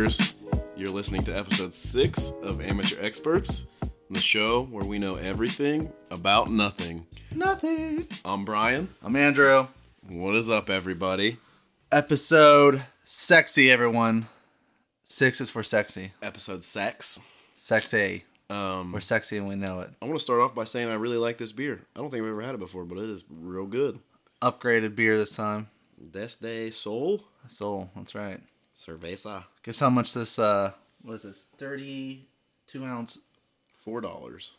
fuckers. You're listening to episode six of Amateur Experts, the show where we know everything about nothing. Nothing. I'm Brian. I'm Andrew. What is up, everybody? Episode sexy, everyone. Six is for sexy. Episode sex. Sexy. Um, We're sexy and we know it. I want to start off by saying I really like this beer. I don't think I've ever had it before, but it is real good. Upgraded beer this time. Desde Sol Soul. That's right. Cerveza. Guess how much this, uh, what is this? 32 ounce. Four dollars.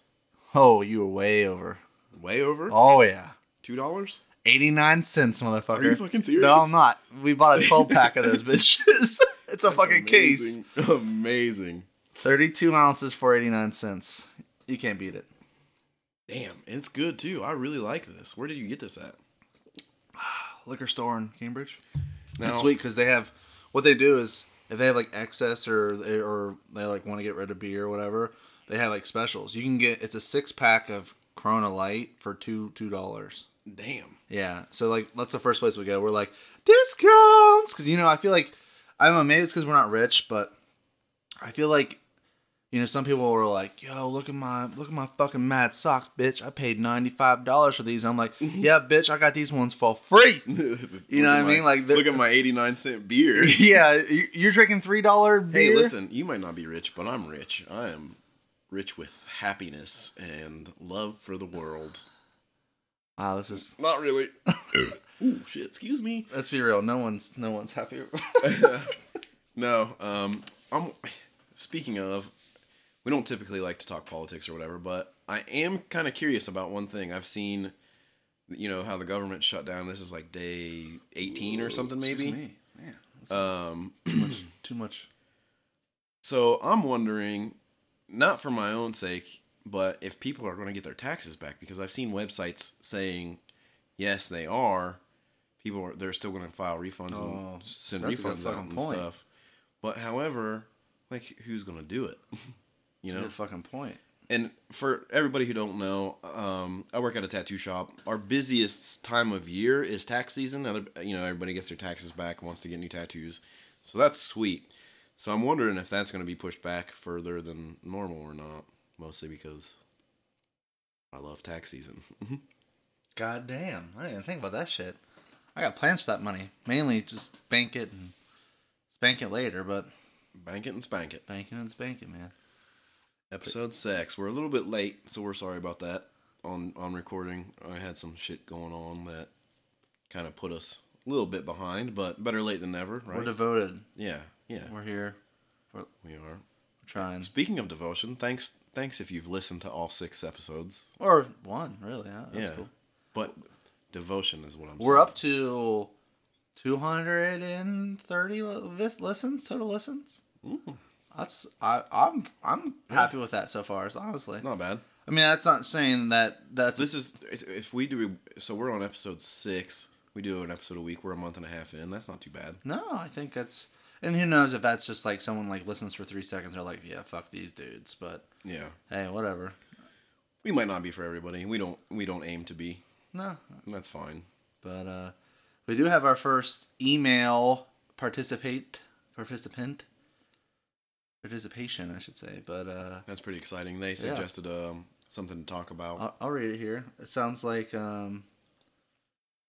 Oh, you were way over. Way over. Oh, yeah. Two dollars. 89 cents, motherfucker. Are you fucking serious? No, I'm not. We bought a 12 pack of those bitches. it's a fucking case. Amazing. Amazing. 32 ounces for 89 cents. You can't beat it. Damn, it's good too. I really like this. Where did you get this at? liquor store in Cambridge. Now, It's sweet because they have what they do is if they have like excess or they, or they like want to get rid of beer or whatever, they have like specials. You can get it's a six pack of Corona Light for two two dollars. Damn. Yeah, so like that's the first place we go. We're like discounts because you know I feel like I don't know maybe it's because we're not rich, but I feel like you know some people were like, "Yo, look at my look at my fucking mad socks, bitch! I paid ninety five dollars for these." I'm like, "Yeah, bitch, I got these ones for free." you know what I mean? Like, look at my eighty-nine cent beer. yeah, you- you're drinking three dollar beer. hey, listen, you might not be rich, but I'm rich. I am rich with happiness and love for the world. Wow, this is. Not really. Ooh, shit. Excuse me. Let's be real. No one's no one's happy. No. Um. I'm. Speaking of, we don't typically like to talk politics or whatever, but I am kind of curious about one thing. I've seen, you know, how the government shut down. This is like day eighteen or something, maybe. Man, Um. too much. Too much. So I'm wondering, not for my own sake, but if people are going to get their taxes back, because I've seen websites saying, yes, they are. People are they're still going to file refunds Oh, and send that's a good refunds out and point. stuff. But however, like who's going to do it? you know. fucking point. And for everybody who don't know, um, I work at a tattoo shop. Our busiest time of year is tax season. Other, you know, everybody gets their taxes back, wants to get new tattoos, so that's sweet. So I'm wondering if that's going to be pushed back further than normal or not. Mostly because I love tax season. God damn. I didn't even think about that shit. I got plans for that money. Mainly just bank it and spank it later, but Bank it and spank it. bank it and spank it, man. Episode six. We're a little bit late, so we're sorry about that. On on recording, I had some shit going on that kind of put us a little bit behind, but better late than never, right? We're devoted. yeah, yeah, We're here. We're, we are. we're trying. Speaking of devotion, thanks thanks if you've listened to all six episodes. Or one, really. Yeah, that's yeah, cool. but devotion is what I'm. We're saying. up to 230 li- listens, total listens. Mm. That's I I'm I'm happy with that so far. Honestly, Not bad. I mean that's not saying that that's This is if we do so we're on episode six. We do an episode a week. We're a month and a half in. That's not too bad. no. I think that's and who knows if that's just like someone like listens for three seconds. They're like, yeah, fuck these dudes. But Yeah, hey, whatever. we might not be for everybody. We don't we don't aim to be. No, And that's fine. but uh, we do have our first email participate participant participation, I should say. But uh, That's pretty exciting. They suggested um something to talk about. I'll, I'll read it here. It sounds like um,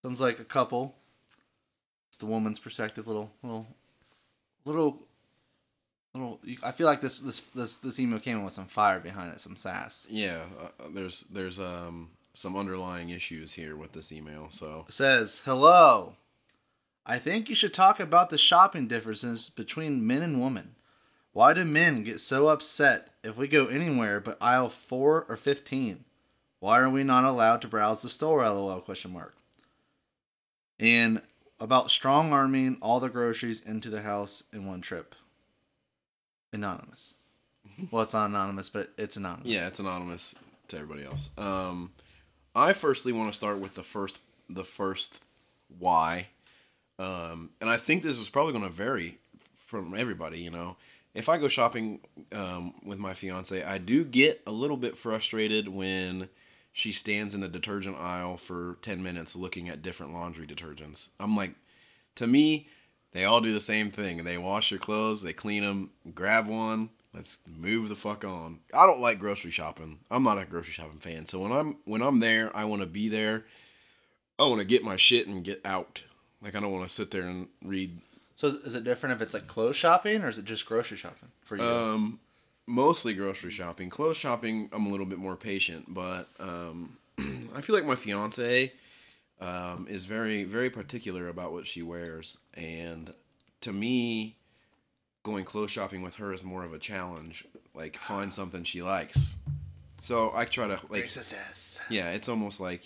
sounds like a couple. It's the woman's perspective. Little, little, little, little. I feel like this this this this email came in with some fire behind it, some sass. yeah, uh, there's there's um some underlying issues here with this email. So It says, "Hello, I think you should talk about the shopping differences between men and women. Why do men get so upset if we go anywhere but aisle four or fifteen? Why are we not allowed to browse the store? LOL question mark. And about strong arming all the groceries into the house in one trip. Anonymous. Well, it's not anonymous, but it's anonymous. yeah, it's anonymous to everybody else. Um, I firstly want to start with the first the first why, um, and I think this is probably going to vary from everybody. You know, if I go shopping um, with my fiance, I do get a little bit frustrated when she stands in the detergent aisle for 10 minutes looking at different laundry detergents. I'm like, to me, They all do the same thing. They wash your clothes, they clean them, grab one. Let's move the fuck on. I don't like grocery shopping. I'm not a grocery shopping fan. So when I'm when I'm there, I want to be there. I want to get my shit and get out. Like I don't want to sit there and read. So is- is it different if it's like clothes shopping or is it just grocery shopping for you? Um, mostly grocery shopping. Clothes shopping, I'm a little bit more patient, but um, I feel like my fiance um, is very very particular about what she wears, and to me, going clothes shopping with her is more of a challenge. Like find something she likes. So I try to like Princesses. yeah, it's almost like,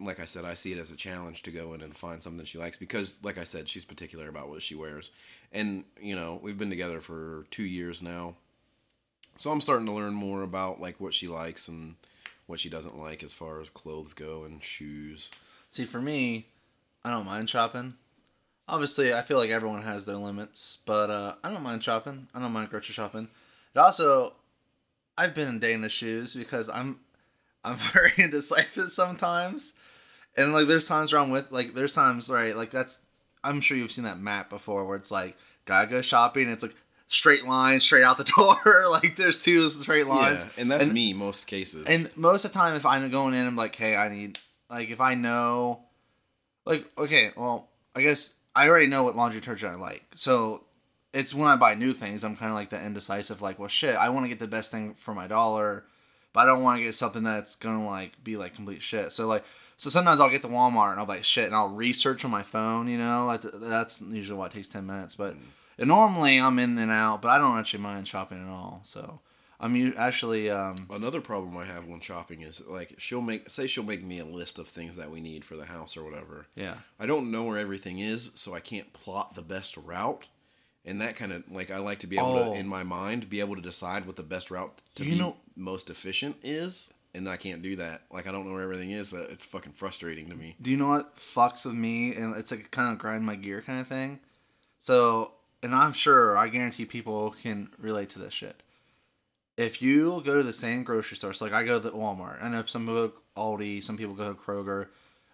like I said, I see it as a challenge to go in and find something she likes because, like I said, she's particular about what she wears, and you know we've been together for two years now, so I'm starting to learn more about like what she likes and what she doesn't like as far as clothes go and shoes. See, for me, I don't mind shopping. Obviously, I feel like everyone has their limits, but uh, I don't mind shopping. I don't mind grocery shopping. It also, I've been in Dana's shoes because I'm, I'm very indecisive sometimes, and like there's times where I'm with like there's times right like that's I'm sure you've seen that map before where it's like gotta go shopping. It's like straight line straight out the door. like there's two straight lines, Yeah, and that's me most cases. and most of the time, if I'm going in, I'm like, hey, I need like if I know, like okay, well, I guess I already know what laundry detergent I like, so it's when I buy new things, I'm kind of like the indecisive, like, well, shit, I want to get the best thing for my dollar, but I don't want to get something that's gonna like be like complete shit. So like, so sometimes I'll get to Walmart and I'll be like shit, and I'll research on my phone, you know, like that's usually why it takes ten minutes, but. And normally I'm in and out, but I don't actually mind shopping at all. So I'm actually um, Another problem I have when shopping is like she'll make say she'll make me a list of things that we need for the house or whatever. yeah. I don't know where everything is, so I can't plot the best route. And that kind of like I like to be able Oh. to in my mind be able to decide what the best route to You be know- most efficient is, and I can't do that. Like I don't know where everything is. uh, It's fucking frustrating to me. Do you know what fucks with me? And it's like kind of grind my gear kind of thing. So, and I'm sure, I guarantee people can relate to this shit. If you go to the same grocery store, so like I go to the Walmart, I know some people go to Aldi, some people go to Kroger.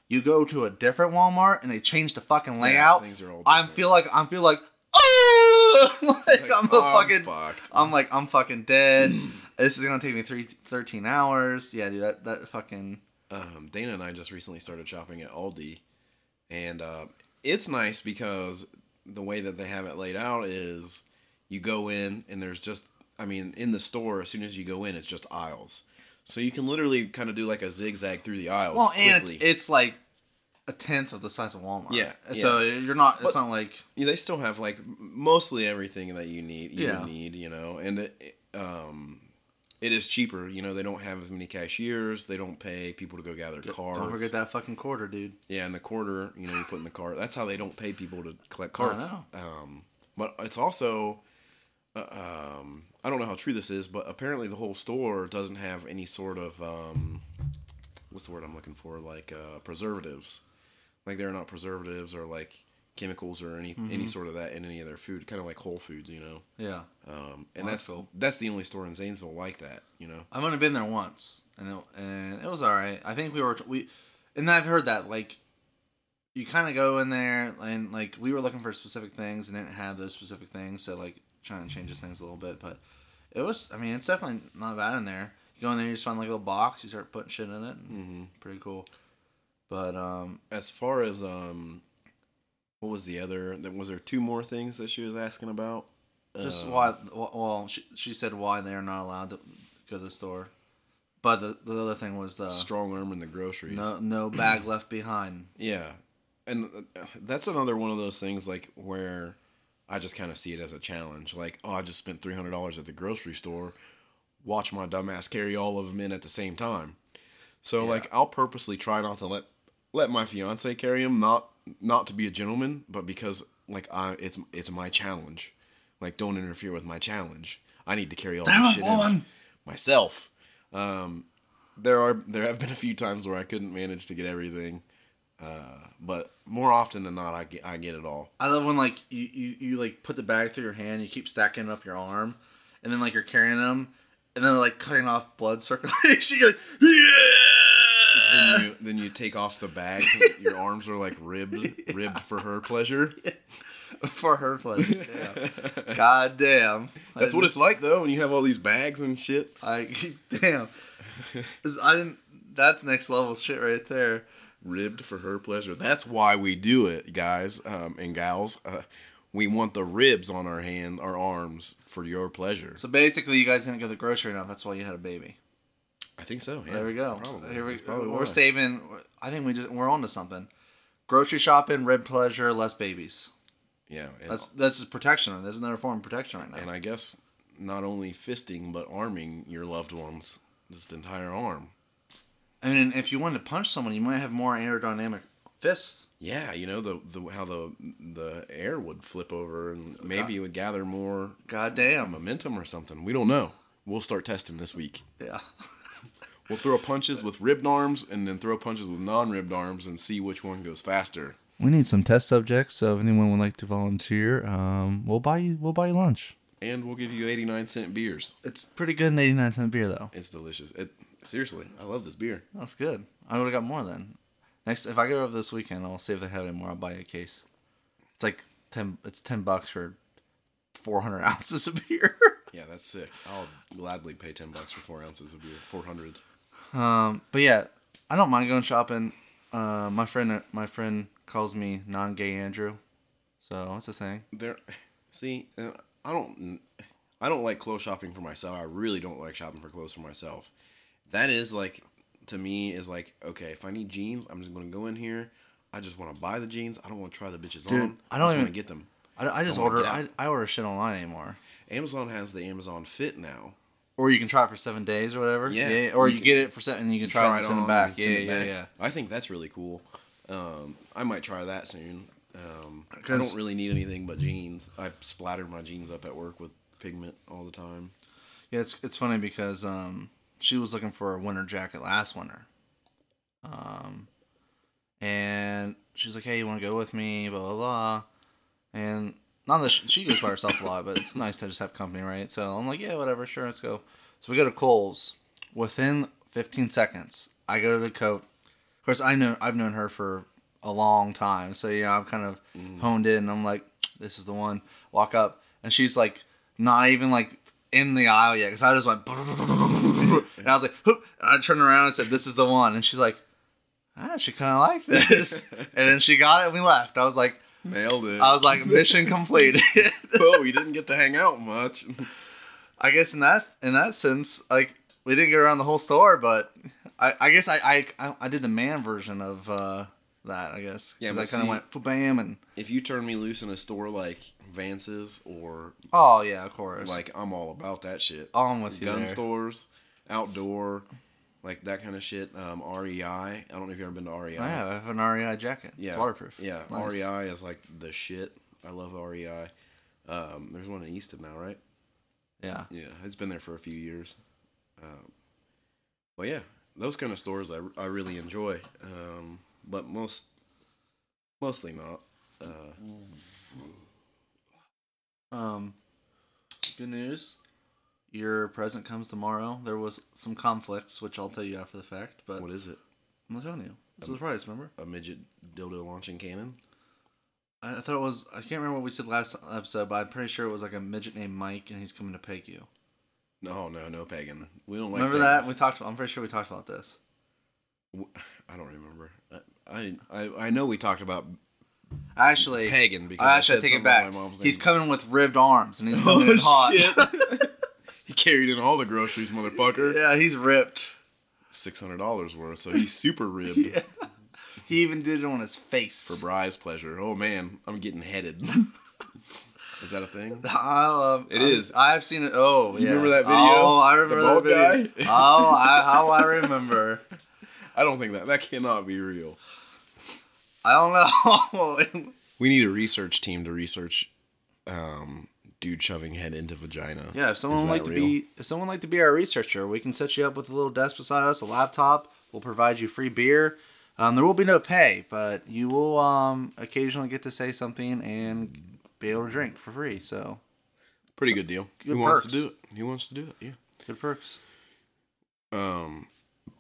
You go to a different Walmart and they change the fucking layout. things are all I feel like I feel like oh, like, I'm a oh, fucking fucked. I'm like I'm fucking dead. this is gonna take me three, 13 hours. Yeah, dude, that that fucking um, Dana and I just recently started shopping at Aldi, and uh, it's nice because the way that they have it laid out is you go in and there's just, I mean, in the store as soon as you go in, it's just aisles, so you can literally kind of do like a zigzag through the aisles. Well, and it's, it's like a tenth of the size of Walmart. Yeah, So you're not. It's But- not like Yeah, they still have like mostly everything that you need. You Yeah. need, you know, and it, um, it is cheaper. You know, they don't have as many cashiers. They don't pay people to go gather cards. don't forget that fucking quarter, dude. Yeah, and the quarter, you know, you put in the cart. That's how they don't pay people to collect carts. know. Um, but it's also, uh, um, I don't know how true this is, but apparently the whole store doesn't have any sort of, um, what's the word I'm looking for? Like uh, preservatives. Like they're not preservatives or like chemicals or any Mm-hmm. any sort of that in any of their food. Kind of like Whole Foods, you know. Yeah. Um, and Well, that's that's cool. that's the only store in Zanesville like that, you know. I've only been there once, and it, and it was all right. I think we were we, and I've heard that like, you kind of go in there and like we were looking for specific things and didn't have those specific things, so like trying to changes things a little bit. But it was, I mean, it's definitely not bad in there. You go in there, you just find like a little box, you start putting shit in it, Mm-hmm. pretty cool. But um, as far as um what was the other was there two more things that she was asking about? Just Uh, why? Well, she, she said why they are not allowed to go to the store, but the, the other thing was the strong arm in the groceries. No no bag left behind. yeah. And uh, that's another one of those things like where i just kind of see it as a challenge. Like oh i just spent $300 at the grocery store. Watch my dumbass carry all of them in at the same time. So like i'll purposely try not to let let my fiance carry him, not not to be a gentleman but because like i it's it's my challenge like don't interfere with my challenge i need to carry all Damn this shit in myself um there are there have been a few times where i couldn't manage to get everything uh, but more often than not, I get I get it all. I love when like you, you, you like put the bag through your hand, you keep stacking it up your arm, and then like you're carrying them, and then like cutting off blood circulation. Like, yeah. Then you then you take off the bag. and your arms are like ribbed ribbed for her pleasure. for her pleasure. Damn. God damn. That's what it's like though when you have all these bags and shit. I damn. I didn't. That's next level shit right there. Ribbed for her pleasure. That's why we do it, guys um, and gals. Uh, we want the ribs on our hand, our arms for your pleasure. So basically, you guys didn't go to the grocery enough. That's why you had a baby. I think so. Yeah, There we go. Probably. Here we That's probably We're why. saving. I think we just we're on to something. Grocery shopping, red pleasure, less babies. Yeah, That's that's just protection. That's another form of protection right now. and I guess not only fisting but arming your loved ones, just entire arm. I mean, if you wanted to punch someone, you might have more aerodynamic fists. Yeah, you know the, the how the the air would flip over and maybe it would gather more goddamn momentum or something. We don't know. We'll start testing this week. Yeah. We'll throw punches with ribbed arms and then throw punches with non-ribbed arms and see which one goes faster. We need some test subjects, so if anyone would like to volunteer, um, we'll buy you we'll buy you lunch. And we'll give you 89 cent beers. It's pretty good in eighty nine cent beer though. It's delicious. It seriously, I love this beer. That's good. I would have got more then. Next, if I go over this weekend, I'll see if they have any more. I'll buy you a case. It's like ten. It's ten bucks for four hundred ounces of beer. Yeah, that's sick. I'll gladly pay 10 bucks for 4 ounces of beer. 400. Um, but yeah, I don't mind going shopping. Uh, my friend, my friend calls me non-gay Andrew, so that's the thing. There See, uh, I don't I don't like clothes shopping for myself. I really don't like shopping for clothes for myself. That is like to me is like okay, if I need jeans, I'm just going to go in here. I just want to buy the jeans. I don't want to try the bitches Dude, on. I don't just want to get them. I, I just I order. I. I order shit online anymore. Amazon has the Amazon Fit now. Or you can try it for seven days or whatever. Yeah, Or you you, get it for seven, and you can try, it and send it back. and Yeah, it yeah, back. yeah. I think that's really cool. Um, I might try that soon. Um, I don't really need anything but jeans. I splatter my jeans up at work with pigment all the time. Yeah, it's it's funny because um, she was looking for a winter jacket last winter. Um, and she's like, "Hey, you want to go with me?" Blah blah blah. And not that she, she goes by herself a lot, but it's nice to just have company, right? So I'm like, "Yeah, whatever, sure, let's go." So we go to Kohl's. Within 15 seconds, I go to the coat. Of course, I know I've known her for a long time, so yeah, I'm kind of mm. honed in. I'm like, "This is the one." Walk up, and she's like, not even like in the aisle yet, because I just went, and I was like, Hoop! and I turned around and said, "This is the one," and she's like, ah, "I actually kind of like this," and then she got it, and we left. I was like, Nailed it. I was like, mission completed. oh, we didn't get to hang out much. I guess in that in that sense, like we didn't get around the whole store, but I, I guess I, I I- did the man version of uh, that. I guess Yeah, but I kind of went bam and if you turn me loose in a store like Vance's or oh yeah, of course. like I'm all about that shit. Oh, I'm with you Gun there. stores, outdoor, like that kind of shit. Um, REI. I don't know if you've ever been to REI. I have, I have an REI jacket. Yeah, it's waterproof. Yeah, It's nice. REI is like the shit. I love REI. Um, there's one in Easton now, right? Yeah. Yeah, it's been there for a few years. Um, but yeah, those kind of stores I, I really enjoy. Um, but most mostly not. Uh, Um, good news. Your present comes tomorrow. There was some conflicts, which I'll tell you after the fact, but what is it? I'm not telling you. It's a surprise, remember? A midget dildo launching cannon? I, I thought it was, I can't remember what we said last episode, but I'm pretty sure it was like a midget named Mike and he's coming to peg you. No, no, no pagan. We don't like. remember that? We talked, I'm pretty sure we talked about this. I don't remember. I, I I know we talked about Actually, pagan because I I actually said take it back. He's coming with ribbed arms and he's coming Oh hot. he carried in all the groceries, motherfucker. yeah, he's ripped. Six hundred dollars worth, so he's super ribbed He even did it on his face. for Bry's pleasure. Oh man, I'm getting headed. Is that a thing? I, um, It I'm- is. I've seen it. Oh, yeah. remember that video? Oh, I remember The that video. guy? oh, I, how I remember. I don't think that that cannot be real. I don't know. We need a research team to research um, dude shoving head into vagina. yeah, if someone would like to real? be, if someone would like to be our researcher, we can set you up with a little desk beside us, a laptop. We'll provide you free beer. Um, there will be no pay, but you will um, occasionally get to say something and be able to drink for free. So pretty good deal. Good Who wants to do it? Who wants to do it? Yeah. good perks. Um,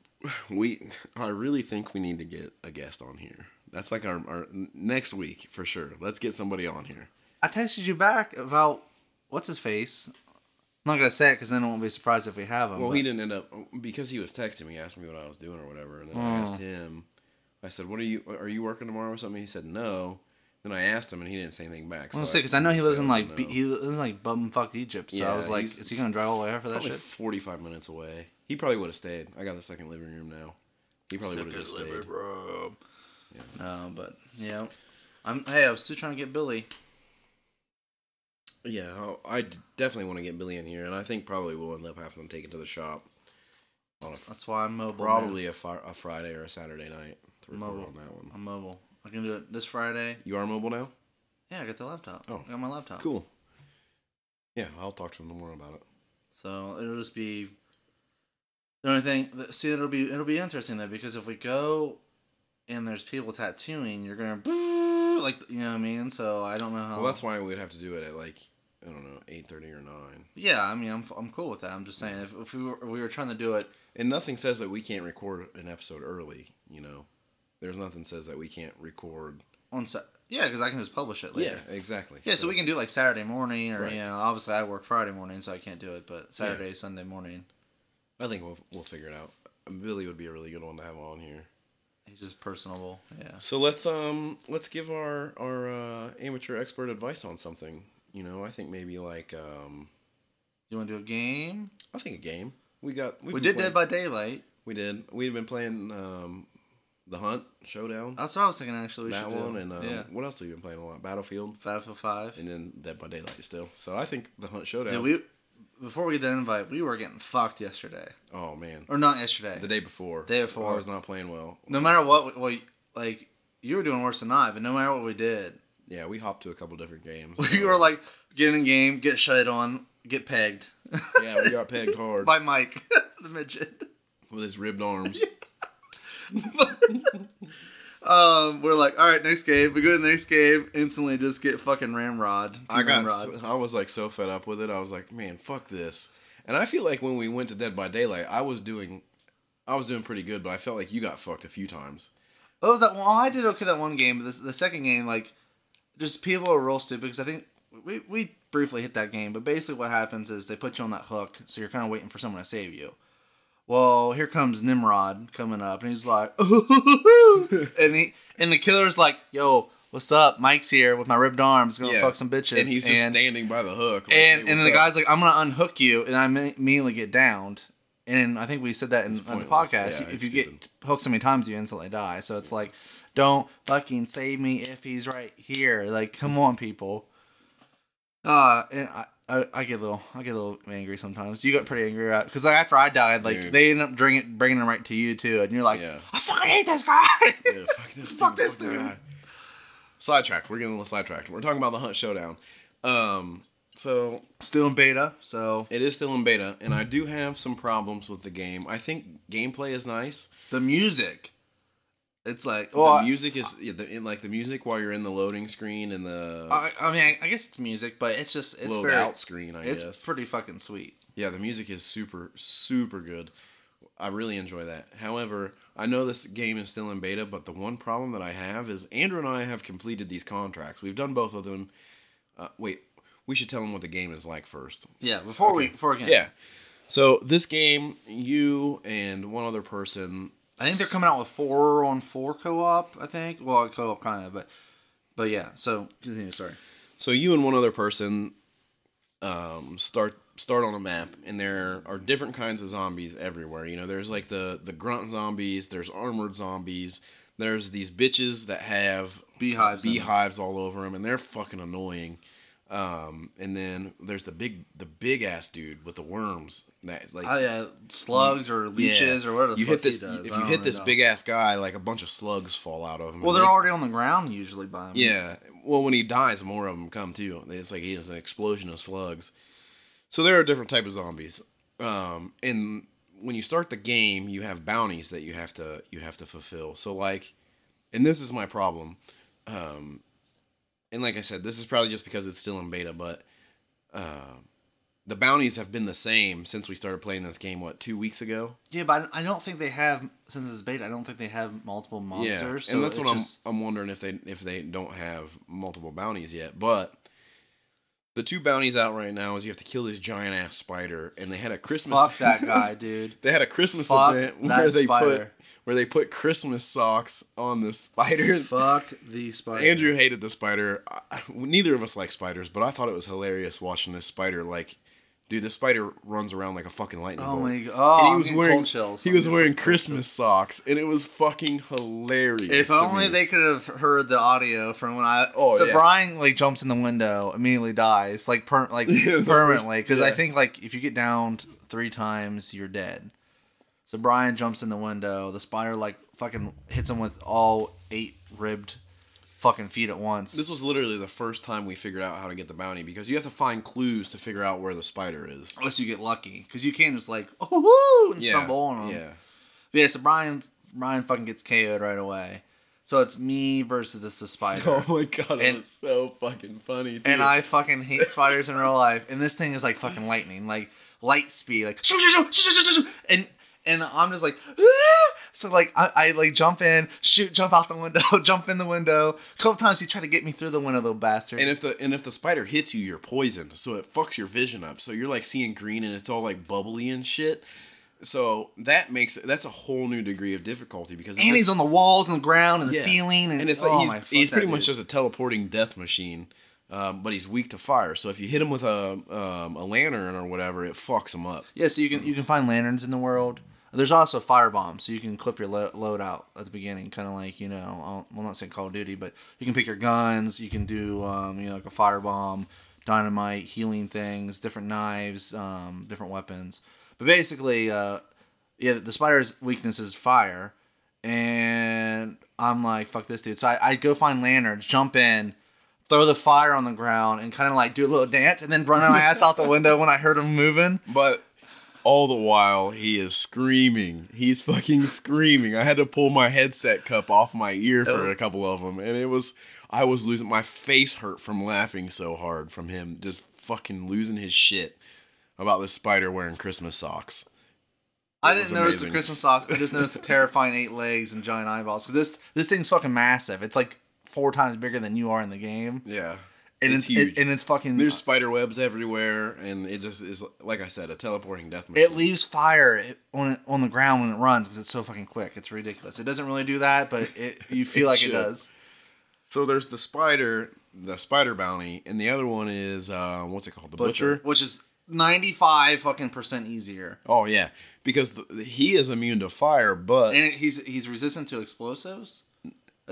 we I really think we need to get a guest on here. That's like our, our next week for sure. Let's get somebody on here. I texted you back about what's his face. I'm not gonna say it because then I won't be surprised if we have him. Well, but- he didn't end up because he was texting me, asking me what I was doing or whatever, and then I Oh. asked hmm. him. I said, "What are you? Are you working tomorrow or something?" He said, "No." Then I asked him, and he didn't say anything back. I'm gonna say because I know he lives in like said B- he lives in like bumfuck Egypt. So I was like, is he gonna drive all the way there for that shit? forty-five minutes away. He probably would have stayed. I got the second living room now. He probably would have just stayed. bro. No, but yeah, I'm. Hey, I was still trying to get Billy. Yeah, I definitely want to get Billy in here, and I think probably we'll end up having to take it to the shop on a f- That's why I'm mobile. probably a, fi- a Friday or a Saturday night to record Mobile. on that one. I'm mobile. I can do it this Friday. You are mobile now. Yeah, I got the laptop. Oh. I got my laptop. Cool. Yeah, I'll talk to him tomorrow about it. So it'll just be the only thing. See, it'll be it'll be interesting though because if we go and there's people tattooing, you're gonna like you know what I mean. So I don't know how. Well, that's why we'd have to do it at like I don't know eight thirty or nine. yeah. I mean, I'm I'm cool with that. I'm just saying if, if we were we were trying to do it. And nothing says that we can't record an episode early. You know, there's nothing says that we can't record. On set. yeah, because I can just publish it later. Yeah, exactly. Yeah, so we can do like Saturday morning, or Right. you know, obviously I work Friday morning, so I can't do it. But Saturday, Sunday morning, I think we'll we'll figure it out. Billy would be a really good one to have on here. he's just personable. Yeah. So let's um let's give our our uh, amateur expert advice on something. You know, I think maybe like um You want to do a game? I think a game. We got We did Dead by Daylight. We did. We've been playing um the Hunt Showdown. That's what I was thinking. Actually, we that should one do. and um, yeah, what else have you been playing a lot? Battlefield Battlefield Five. and then Dead by Daylight still. So I think the Hunt Showdown. Dude, we before we get the invite, we were getting fucked yesterday, oh man, or not yesterday. the day before. Day before. I was not playing well. no matter what, well, like you were doing worse than I, but no matter what we did, Yeah, we hopped to a couple different games. we were like get in game, get shut on, get pegged. yeah, we got pegged hard by Mike, the midget. with his ribbed arms. Um, we're like, all right, next game. We go to the next game, instantly just get fucking ramrod. I got. I was like so fed up with it. I was like, man, fuck this. And I feel like when we went to Dead by Daylight, I was doing, I was doing pretty good, but I felt like you got fucked a few times. What was that? Well, I did okay that one game, but this, the second game, like, just people are real stupid because I think we, we briefly hit that game, but basically what happens is they put you on that hook, so you're kind of waiting for someone to save you. Well, here comes Nimrod coming up, and he's like, and he and the killer's like, "Yo, what's up? Mike's here with my ribbed arms, gonna fuck some bitches." and he's just standing by the hook. like, and "Hey, and the up?" guy's like, "I'm gonna unhook you," and I immediately get downed. And I think we said that in, on the podcast. Yeah, if you stupid. get hooked so many times, you instantly die. So it's like, don't fucking save me if he's right here. Like, come on, people. Uh, and I, I, I get a little, I get a little angry sometimes. You got pretty angry right? because like after I died, like Dude. they end up bringing it, bringing him right to you too, and you're like, Yeah. I fucking hate this guy. Yeah, fuck this Fuck dude. this the dude. guy. Sidetracked. We're getting a little sidetracked. We're talking about the Hunt Showdown. Um, so Still in beta, so it is still in beta, and I do have some problems with the game. I think gameplay is nice. the music, it's like, well, the music is yeah, the, in, like the music while you're in the loading screen and the I, I mean, I, I guess it's music, but it's just it's load very, out screen. I it's guess. pretty fucking sweet. Yeah, the music is super, super good. I really enjoy that. However, I know this game is still in beta, but the one problem that I have is Andrew and I have completed these contracts. We've done both of them. Uh, wait, we should tell them what the game is like first. Yeah, before we Okay. before again, Yeah. So this game, you and one other person. I think they're coming out with four on four co-op. I think, well, co-op kind of, but but yeah. So continue. Sorry. So you and one other person um, start start on a map, and there are different kinds of zombies everywhere. You know, there's like the the grunt zombies, there's armored zombies, there's these bitches that have Beehives beehives all over them, and they're fucking annoying. Um, and then there's the big the big ass dude with the worms that like Oh yeah, slugs or leeches or whatever. The you hit this if you hit this know. big ass guy, like a bunch of slugs fall out of him. Well, they're they- already on the ground usually by him. yeah. Well, when he dies, more of them come too. It's like he has an explosion of slugs. So there are different type of zombies. Um, and when you start the game, you have bounties that you have to you have to fulfill. So like, and this is my problem. Um, and like I said, this is probably just because it's still in beta, but uh, the bounties have been the same since we started playing this game. What two weeks ago? Yeah, but I don't think they have since it's beta. I don't think they have multiple monsters. Yeah, so and that's what just- I'm I'm wondering if they if they don't have multiple bounties yet. But the two bounties out right now is you have to kill this giant ass spider, and they had a Christmas. Fuck that guy, dude. They had a Christmas Fuck event where they spider. put where they put Christmas socks on the spider. Fuck the spider. Andrew hated the spider. I- Neither of us like spiders, but I thought it was hilarious watching this spider. Like, dude, this spider runs around like a fucking lightning bolt. Oh bolt. my god. Oh, and I'm he was getting wearing chills. he I'm was wearing Christmas socks, and it was fucking hilarious. If only me. they could have heard the audio from when I. Oh, yeah. so yeah. Brian like jumps in the window, immediately dies, like per like Yeah, permanently. Because I think like if you get downed three times, you're dead. So Brian jumps in the window. The spider like fucking hits him with all eight ribbed fucking feet at once. This was literally the first time we figured out how to get the bounty because you have to find clues to figure out where the spider is. Unless you get lucky, because you can't just like oh and Yeah, stumble on him. yeah. But yeah, so Brian Brian fucking gets KO'd right away. So it's me versus this the spider. Oh my god, And- was so fucking funny. Dude. And I fucking hate spiders in real life. And this thing is like fucking lightning, like light speed, like and and I'm just like "Ah!" So like I, I like jump in, shoot, jump out the window, jump in the window. A couple times he tried to get me through the window, little bastard. And if the and if the spider hits you, you're poisoned, so it fucks your vision up. So you're like seeing green, and it's all like bubbly and shit. So that makes it that's a whole new degree of difficulty because and he's on the walls and the ground and the yeah. ceiling and, and it's oh he's, he's pretty much dude. just a teleporting death machine, um, but he's weak to fire. So if you hit him with a um, a lantern or whatever, it fucks him up. Yeah, so you can you can find lanterns in the world. There's also fire bombs, so you can clip your lo- load out at the beginning, kind of like you know, well, not saying Call of Duty, but you can pick your guns. You can do um, you know like a fire bomb, dynamite, healing things, different knives, um, different weapons. But basically, uh, yeah, the spider's weakness is fire, and I'm like, fuck this dude. So I, I go find lanterns, jump in, throw the fire on the ground, and kind of like do a little dance, and then run my ass out the window when I heard him moving. But all the while, he is screaming. He's fucking screaming. I had to pull my headset cup off my ear for oh. a couple of them, and it was I was losing my face hurt from laughing so hard from him just fucking losing his shit about this spider wearing Christmas socks. I didn't notice the. Christmas socks. I just noticed the terrifying eight legs and giant eyeballs. Cause this this thing's fucking massive. It's like four times bigger than you are in the game, Yeah, and it's, it's huge. It, and it's fucking. There's spider webs everywhere, and it just is like I said, a teleporting death machine. it leaves fire on on the ground when it runs because it's so fucking quick. It's ridiculous. It doesn't really do that, but it you feel It like should. it does. So there's the spider, the spider bounty, and the other one is uh, what's it called? The butcher. which is ninety five fucking percent easier. Oh yeah, because the, he is immune to fire, but And he's he's resistant to explosives.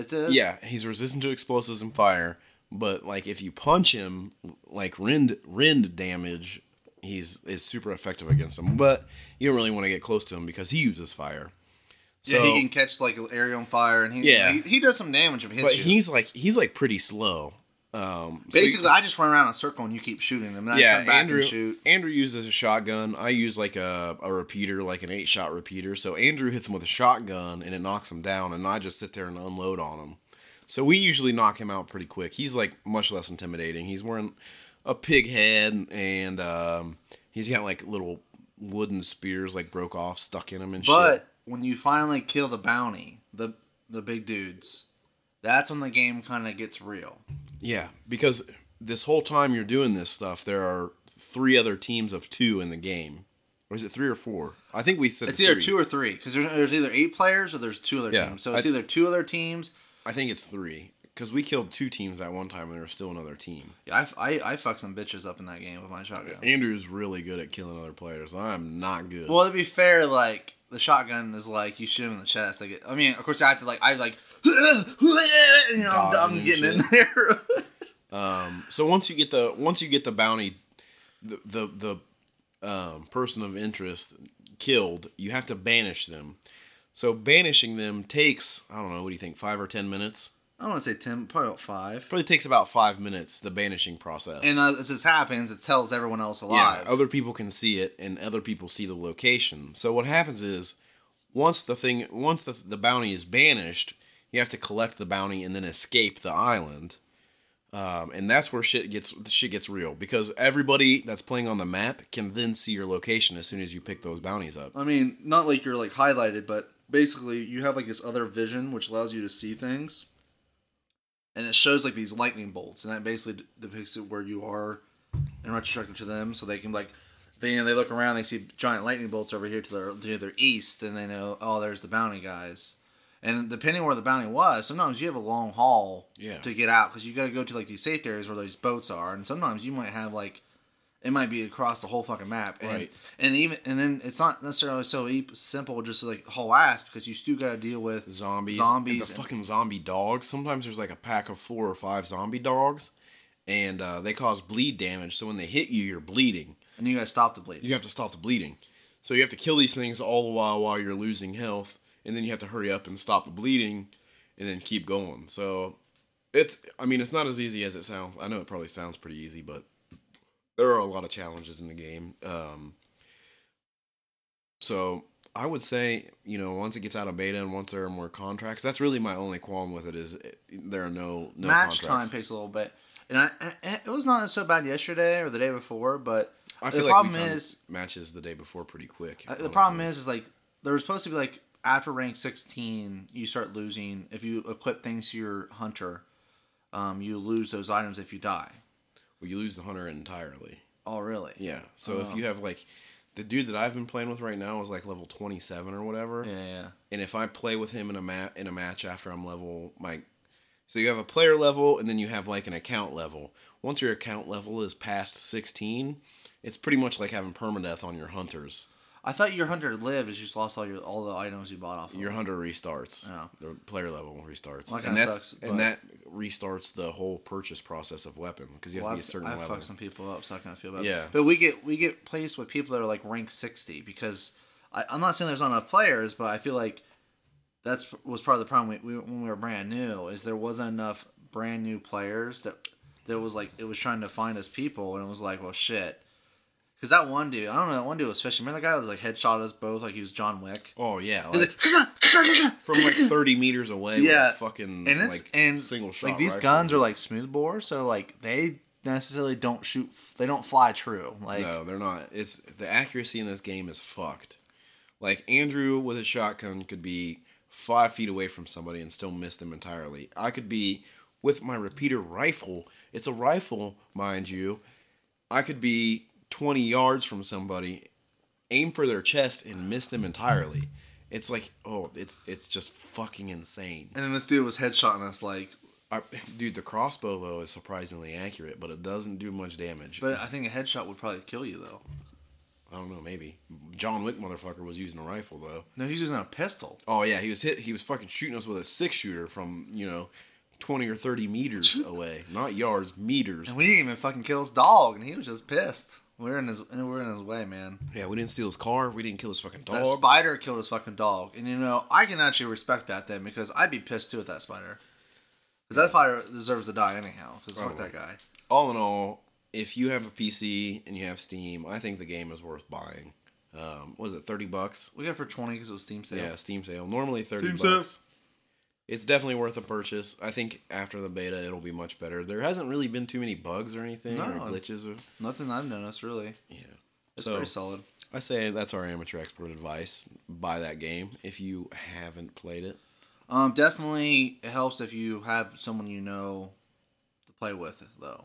Yeah, he's resistant to explosives and fire. But like if you punch him, like rend rend damage, he's is super effective against him. But you don't really want to get close to him because he uses fire. yeah. He can catch like an area on fire, and he Yeah. he, he does some damage if it hits but you. he's like he's like pretty slow. Um, so you- Basically, I just run around in a circle and you keep shooting them. And I yeah, back Andrew. and shoot. Andrew uses a shotgun. I use like a, a repeater, like an eight shot repeater. So Andrew hits him with a shotgun and it knocks him down, and I just sit there and unload on him. So we usually knock him out pretty quick. He's like much less intimidating. He's wearing a pig head and um, he's got like little wooden spears like broke off stuck in him and But shit. But when you finally kill the bounty, the the big dudes, that's when the game kind of gets real. Yeah, because this whole time you're doing this stuff, there are three other teams of two in the game. Or is it three or four? I think we said It's either three. two or three because there's, there's either eight players or there's two other Yeah, teams. So it's I- either two other teams. I think it's three because we killed two teams at one time and there was still another team. Yeah, I, I, I fucked some bitches up in that game with my shotgun. Andrew's really good at killing other players. I'm not good. Well, to be fair, like the shotgun is like you shoot him in the chest. Like, I mean, of course, I have to like I like, you know, I'm, I'm getting in there. um, so once you get the once you get the bounty, the the, the um, person of interest killed, you have to banish them. So banishing them takes I don't know. What do you think? Five or ten minutes? I want to say ten, probably about five. Probably takes about five minutes. The banishing process. And uh, as this happens, it tells everyone else yeah, alive. other people can see it, and other people see the location. So what happens is, once the thing, once the the bounty is banished, you have to collect the bounty and then escape the island. Um, and that's where shit gets shit gets real because everybody that's playing on the map can then see your location as soon as you pick those bounties up. I mean, not like you're like highlighted, but basically you have like this other vision which allows you to see things, and it shows like these lightning bolts, and that basically depicts it where you are and retrospective to them, so they can like. They, you know, they look around, they see giant lightning bolts over here to their to their east, and they know, oh, there's the bounty guys. And depending where the bounty was, sometimes you have a long haul Yeah. to get out because you got to go to like these safe areas where those boats are, and sometimes you might have like it might be across the whole fucking map, and, Right. And even and then it's not necessarily so simple, just like whole ass because you still got to deal with zombies, zombies, and the and- fucking zombie dogs. Sometimes there's like a pack of four or five zombie dogs, and uh, they cause bleed damage. So when they hit you, you're bleeding. and you got to stop the bleeding. You have to stop the bleeding. So you have to kill these things all the while while you're losing health, and then you have to hurry up and stop the bleeding, and then keep going. So it's, I mean, it's not as easy as it sounds. I know it probably sounds pretty easy, but there are a lot of challenges in the game. Um, so I would say, you know, once it gets out of beta and once there are more contracts, that's really my only qualm with it is it, there are no no Match contracts. time takes a little bit, and I, I- it was not so bad yesterday or the day before, but I the feel like problem is matches the day before pretty quick. Uh, the problem is, is like there was supposed to be like after rank sixteen, you start losing if you equip things to your hunter. Um, you lose those items if you die. Well, you lose the hunter entirely. Oh, really? Yeah. So Oh. if you have like the dude that I've been playing with right now is like level 27 or whatever. Yeah, yeah. And if I play with him in a mat in a match after I'm level my so you have a player level and then you have like an account level. Once your account level is past 16, it's pretty much like having permadeath on your hunters. I thought your hunter lived. It's just lost all your all the items you bought off. Of Your hunter restarts. Yeah. The player level restarts. Well, that and that's sucks, and that restarts the whole purchase process of weapons because you have Well, to be a certain I've level. fucked some people up, so I kind of feel bad. Yeah. But we get we get placed with people that are like rank sixty because I, I'm not saying there's not enough players, but I feel like that's was part of the problem we, we, when we were brand new is there wasn't enough brand new players that that was like it was trying to find us people and it was like well shit. Cause that one dude, I don't know, that one dude was fishing. Remember that guy was like headshot us both, like he was John Wick. Oh yeah, like, from like 30 meters away Yeah. with a fucking and it's like and single shot like these rifle. guns are like smoothbore, so like they necessarily don't shoot, they don't fly true. Like no, they're not. It's the accuracy in this game is fucked. Like Andrew with a shotgun could be five feet away from somebody and still miss them entirely. I could be with my repeater rifle. It's a rifle, mind you. I could be 20 yards from somebody, aim for their chest and miss them entirely. It's like, oh, it's it's just fucking insane. And then this dude was headshotting us like, I, dude, the crossbow though is surprisingly accurate, but it doesn't do much damage. but I think a headshot would probably kill you though. I don't know, maybe John Wick motherfucker was using a rifle though. No, he's using a pistol. Oh yeah, he was hit. He was fucking shooting us with a six shooter from you know, twenty or thirty meters away, not yards, meters. And we didn't even fucking kill his dog, and he was just pissed. We're in his we're in his way, man. Yeah, we didn't steal his car. We didn't kill his fucking dog. That dog. spider killed his fucking dog, and you know I can actually respect that then because I'd be pissed too at that spider. Because that spider deserves to die anyhow. Because fuck that guy. All in all, if you have a PC and you have Steam, I think the game is worth buying. Um, what was it thirty bucks? We got it for twenty because it was Steam sale. Yeah, Steam sale. Normally thirty Steam sale. bucks. It's definitely worth a purchase. I think after the beta, it'll be much better. There hasn't really been too many bugs or anything No. or glitches. Or, Nothing I've noticed really. yeah. It's so very solid. I say that's our amateur expert advice. Buy that game if you haven't played it. Um, definitely it helps if you have someone you know to play with though.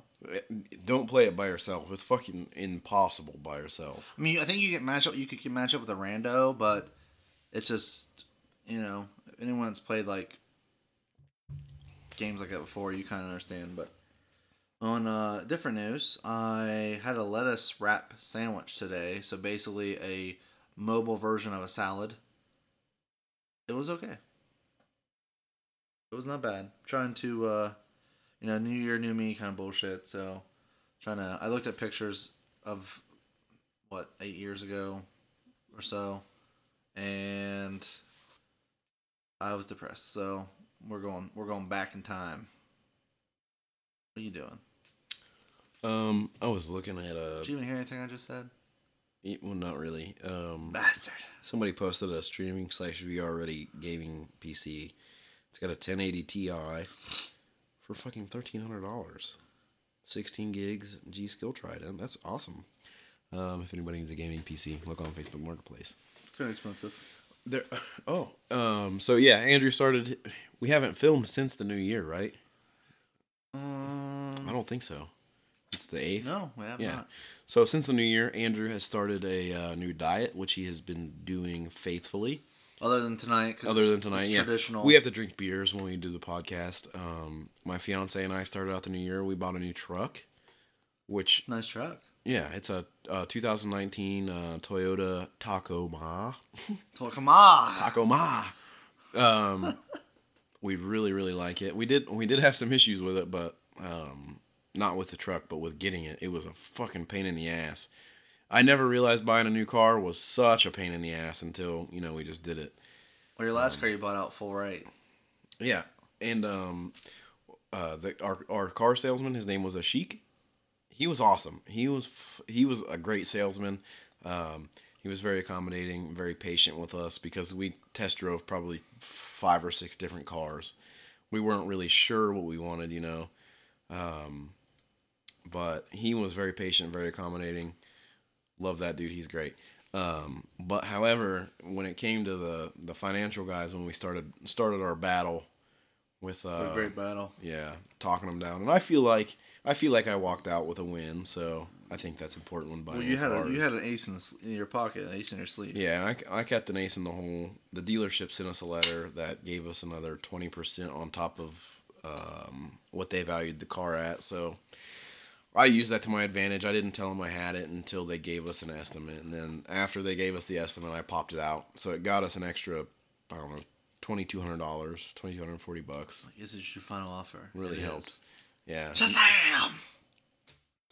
Don't play it by yourself. It's fucking impossible by yourself. I mean, I think you get match up. You could match up with a rando, but it's just you know anyone that's played like games like that before, you kind of understand. But on uh, different news, I had a lettuce wrap sandwich today. So basically, a mobile version of a salad. It was okay. It was not bad. Trying to, uh, you know, new year, new me kind of bullshit. So, trying to. I looked at pictures of what eight years ago or so, and I was depressed. So we're going we're going back in time. What are you doing? Um, I was looking at a. Did you even hear anything I just said? Well, not really. Um, Bastard. somebody posted a streaming slash VR ready gaming PC. It's got a 1080 Ti for fucking thirteen hundred dollars. Sixteen gigs G Skill Trident. That's awesome. Um, if anybody needs a gaming PC, look on Facebook Marketplace. It's kind of expensive. There. Oh. Um. So yeah, Andrew started. We haven't filmed since the new year, right? I Um, don't think so. It's the eighth. No, we have Yeah. not. So since the new year, Andrew has started a uh, new diet, which he has been doing faithfully. Other than tonight. 'cause Other than tonight, yeah. Traditional. We have to drink beers when we do the podcast. Um, my fiance and I started out the new year. We bought a new truck, which nice truck. yeah, it's a, uh 2019 uh, Toyota Tacoma. On. Tacoma. Um, we really really like it. We did we did have some issues with it, but um, not with the truck, but with getting it. It was a fucking pain in the ass. I never realized buying a new car was such a pain in the ass until you know we just did it. Well, your last car you bought out full right. Yeah, and um, uh, the our our car salesman, his name was Ashik. He was awesome. He was f- he was a great salesman. Um, he was very accommodating, very patient with us because we test drove probably five or six different cars. We weren't really sure what we wanted, you know. Um, but he was very patient, very accommodating. Love that dude. He's great. Um, but however, when it came to the the financial guys, when we started started our battle with uh, a great battle. yeah, talking them down, and I feel like I feel like I walked out with a win, so I think that's important when buying. Well, you had a, you had an ace in, the, in your pocket, an ace in your sleeve. Yeah, I, I kept an ace in the hole. The dealership sent us a letter that gave us another 20% on top of um, what they valued the car at. So I used that to my advantage. I didn't tell them I had it until they gave us an estimate. And then after they gave us the estimate, I popped it out. So it got us an extra, I don't know, $2,200, 2,240 bucks. Like, This is your final offer. Really It helped. is. Yeah. Shazam!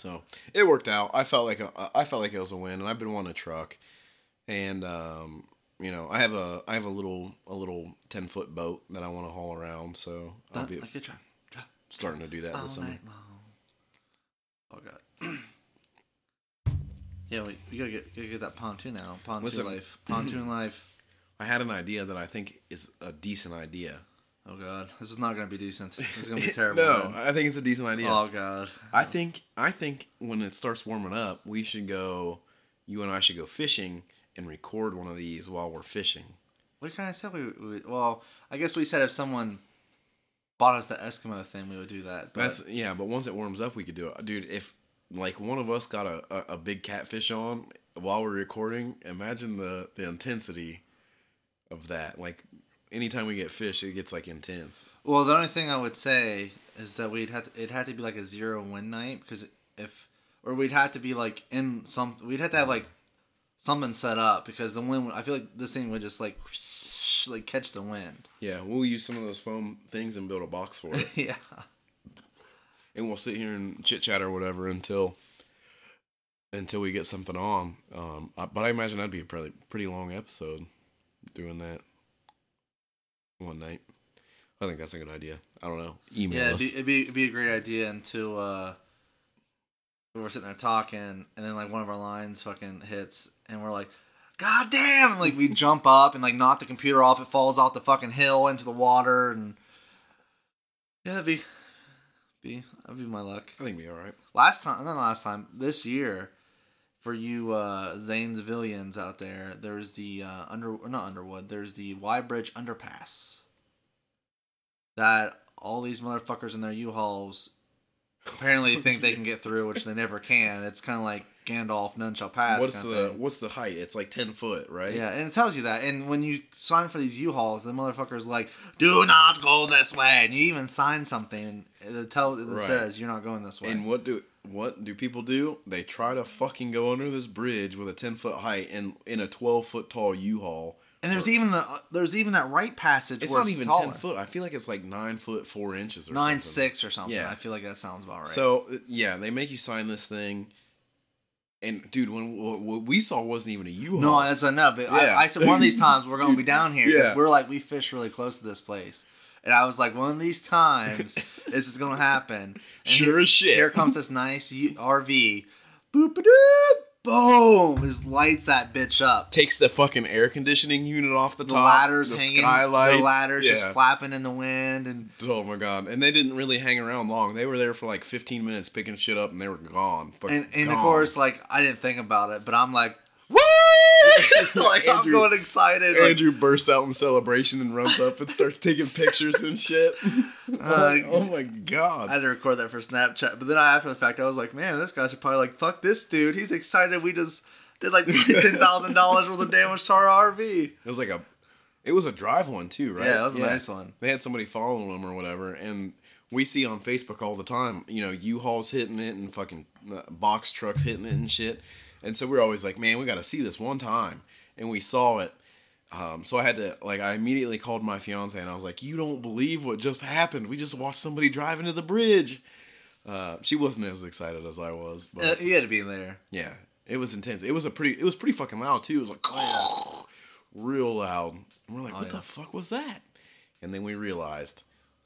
So it worked out. I felt like a, I felt like it was a win, and I've been wanting a truck, and um, you know, I have a I have a little a little ten foot boat that I want to haul around. So I'll be like, good job. Job. starting to do that this summer. Oh god. yeah, we, we gotta get gotta get that pontoon now. Pontoon Listen. life. Pontoon life. I had an idea that I think is a decent idea. Oh god, this is not gonna be decent. This is gonna be terrible. no, man. I think it's a decent idea. Oh god. I think I think when it starts warming up, we should go. You and I should go fishing and record one of these while we're fishing. What kind of stuff we, we? Well, I guess we said if someone bought us the Eskimo thing, we would do that. But That's yeah, but once it warms up, we could do it, dude. If like one of us got a, a, a big catfish on while we're recording, imagine the the intensity of that. Like anytime we get fish, it gets like intense. Well, the only thing I would say is that we'd have to, it had to be like a zero win night because if or we'd have to be like in some we'd have to have like something set up because the wind I feel like this thing would just like like catch the wind. Yeah, we'll use some of those foam things and build a box for it, yeah. and we'll sit here and chit chat or whatever until until we get something on. Um, I- but I imagine that'd be a pretty pretty long episode doing that one night. I think that's a good idea. I don't know. Email Yeah, it'd us. be, it'd be it'd be a great idea until uh we were sitting there talking and then like one of our lines fucking hits and we're like God damn! Like we jump up and like knock the computer off. It falls off the fucking hill into the water, and yeah, that'd be, be that'd be my luck. I think be all right. Last time, not last time, this year, for you uh, Zanesvillians out there, there's the uh, under or not Underwood. There's the Y Bridge underpass. That all these motherfuckers in their U-Hauls apparently think they can get through, which they never can. It's kind of like Gandalf, none shall pass. What's the thing. what's the height? It's like ten foot, right? Yeah, and it tells you that. And when you sign for these U-Hauls, the motherfucker's like, "Do not go this way," and you even sign something that tells that Right. says you're not going this way. And what do what do people do? They try to fucking go under this bridge with a ten foot height and in a twelve foot tall U-Haul. And there's even a, there's even that right passage It's not it's even taller. ten foot. I feel like it's like nine foot four inches or nine something. six or something. Yeah. I feel like that sounds about right. So yeah, they make you sign this thing. And dude, when what what we saw wasn't even a U-Haul. no, that's enough. Yeah. I, I said one of these times we're gonna be down here because Yeah. we're like we fish really close to this place, and I was like one of these times this is gonna happen. And Sure here, as shit. Here comes this nice RV. Boop doop. Boom! Just lights that bitch up. takes the fucking air conditioning unit off the, The top. ladders the hanging. skylights. The ladders just flapping in the wind, and Oh my god! And they didn't really hang around long. They were there for like 15 minutes picking shit up, and they were gone. But and, and of course, like I didn't think about it, but I'm like, like I'm Andrew- going excited. Like, Andrew bursts out in celebration and runs up and starts taking pictures and shit. Uh, oh my god. I had to record that for Snapchat, but then I, after the fact, I was like, man, this guy's are probably like, fuck this dude. He's excited. We just did like ten thousand dollars worth of damage to our RV. It was like a, it was a drive one too, right? Yeah, it was a nice one. They had somebody following them or whatever, and we see on Facebook all the time, you know, U-Hauls hitting it and fucking uh, box trucks hitting it and shit. And so we're always like, man, we got to see this one time, and we saw it. Um, so I had to like, I immediately called my fiance and I was like, you don't believe what just happened? We just watched somebody drive into the bridge. Uh, she wasn't as excited as I was, but Uh, he had to be in there. yeah, it was intense. It was a pretty. It was pretty fucking loud too. It was like real loud. And we're like, what yeah. the fuck was that? And then we realized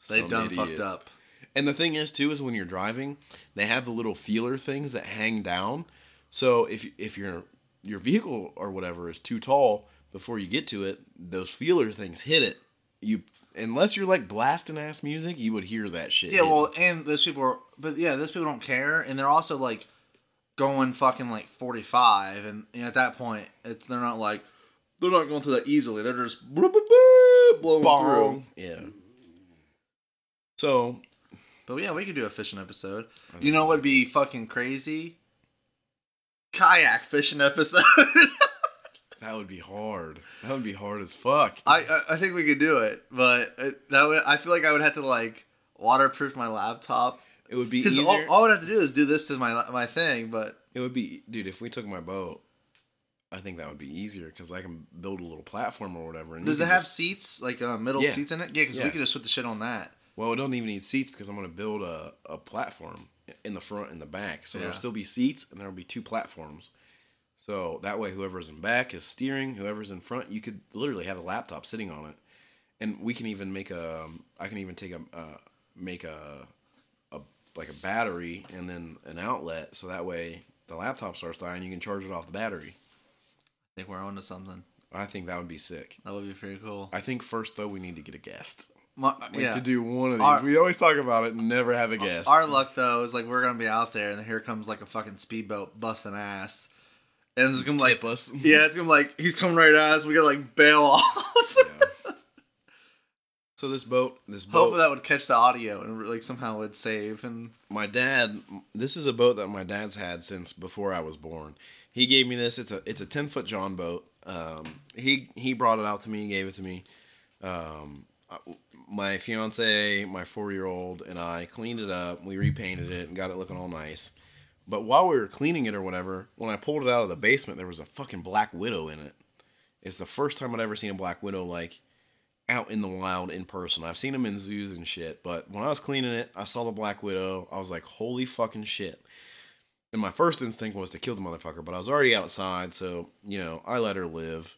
They some done idiot- fucked up. And the thing is too is when you're driving, they have the little feeler things that hang down. So if if your your vehicle or whatever is too tall before you get to it, those feeler things hit it. You unless you're like blasting ass music, you would hear that shit. Yeah, well, and those people are, but yeah, those people don't care, and they're also like going fucking like forty five, and, and at that point, it's they're not like they're not going through that easily. They're just bloop, bloop, blowing Bong. through. Yeah. So But yeah, we could do a fishing episode. You know what would be fucking crazy? Kayak fishing episode. that would be hard. That would be hard as fuck. I, I I think we could do it, but it, that would I feel like I would have to like waterproof my laptop It would be because all, all I would have to do is do this to my my thing. But It would be, dude. If we took my boat, I think that would be easier because I can build a little platform or whatever. And does it have just- seats like uh, middle Yeah. seats in it? Yeah, because Yeah. we could just put the shit on that. Well, it don't even need seats because I'm gonna build a, a platform in the front and the back. So Yeah. there'll still be seats and there'll be two platforms. So that way, whoever's in back is steering. Whoever's in front, you could literally have a laptop sitting on it, and we can even make a. um, can even take a uh, make a, a like a battery and then an outlet. So that way, the laptop starts dying. You can charge it off the battery. I think we're onto something. I think that would be sick. That would be pretty cool. I think first though we need to get a guest. My, Like yeah. to do one of these. Our- we always talk about it and never have a guest. Our luck though is like we're gonna be out there, and then here comes like a fucking speedboat busting ass, and it's gonna be like us. Yeah, it's gonna be like he's coming right at us. We gotta like bail off. Yeah. So this boat, this boat, Hopefully that would catch the audio and like somehow would save. And my dad. This is a boat that my dad's had since before I was born. He gave me this. It's a it's a ten foot John boat. Um, he he brought it out to me, and gave it to me. Um, I- my fiance, my four year old, and I cleaned it up. We repainted it and got it looking all nice. But while we were cleaning it or whatever, when I pulled it out of the basement, there was a fucking black widow in it. It's the first time I'd ever seen a black widow like out in the wild in person. I've seen them in zoos and shit, but when I was cleaning it, I saw the black widow. I was like, holy fucking shit. And my first instinct was to kill the motherfucker, but I was already outside, so you know I let her live.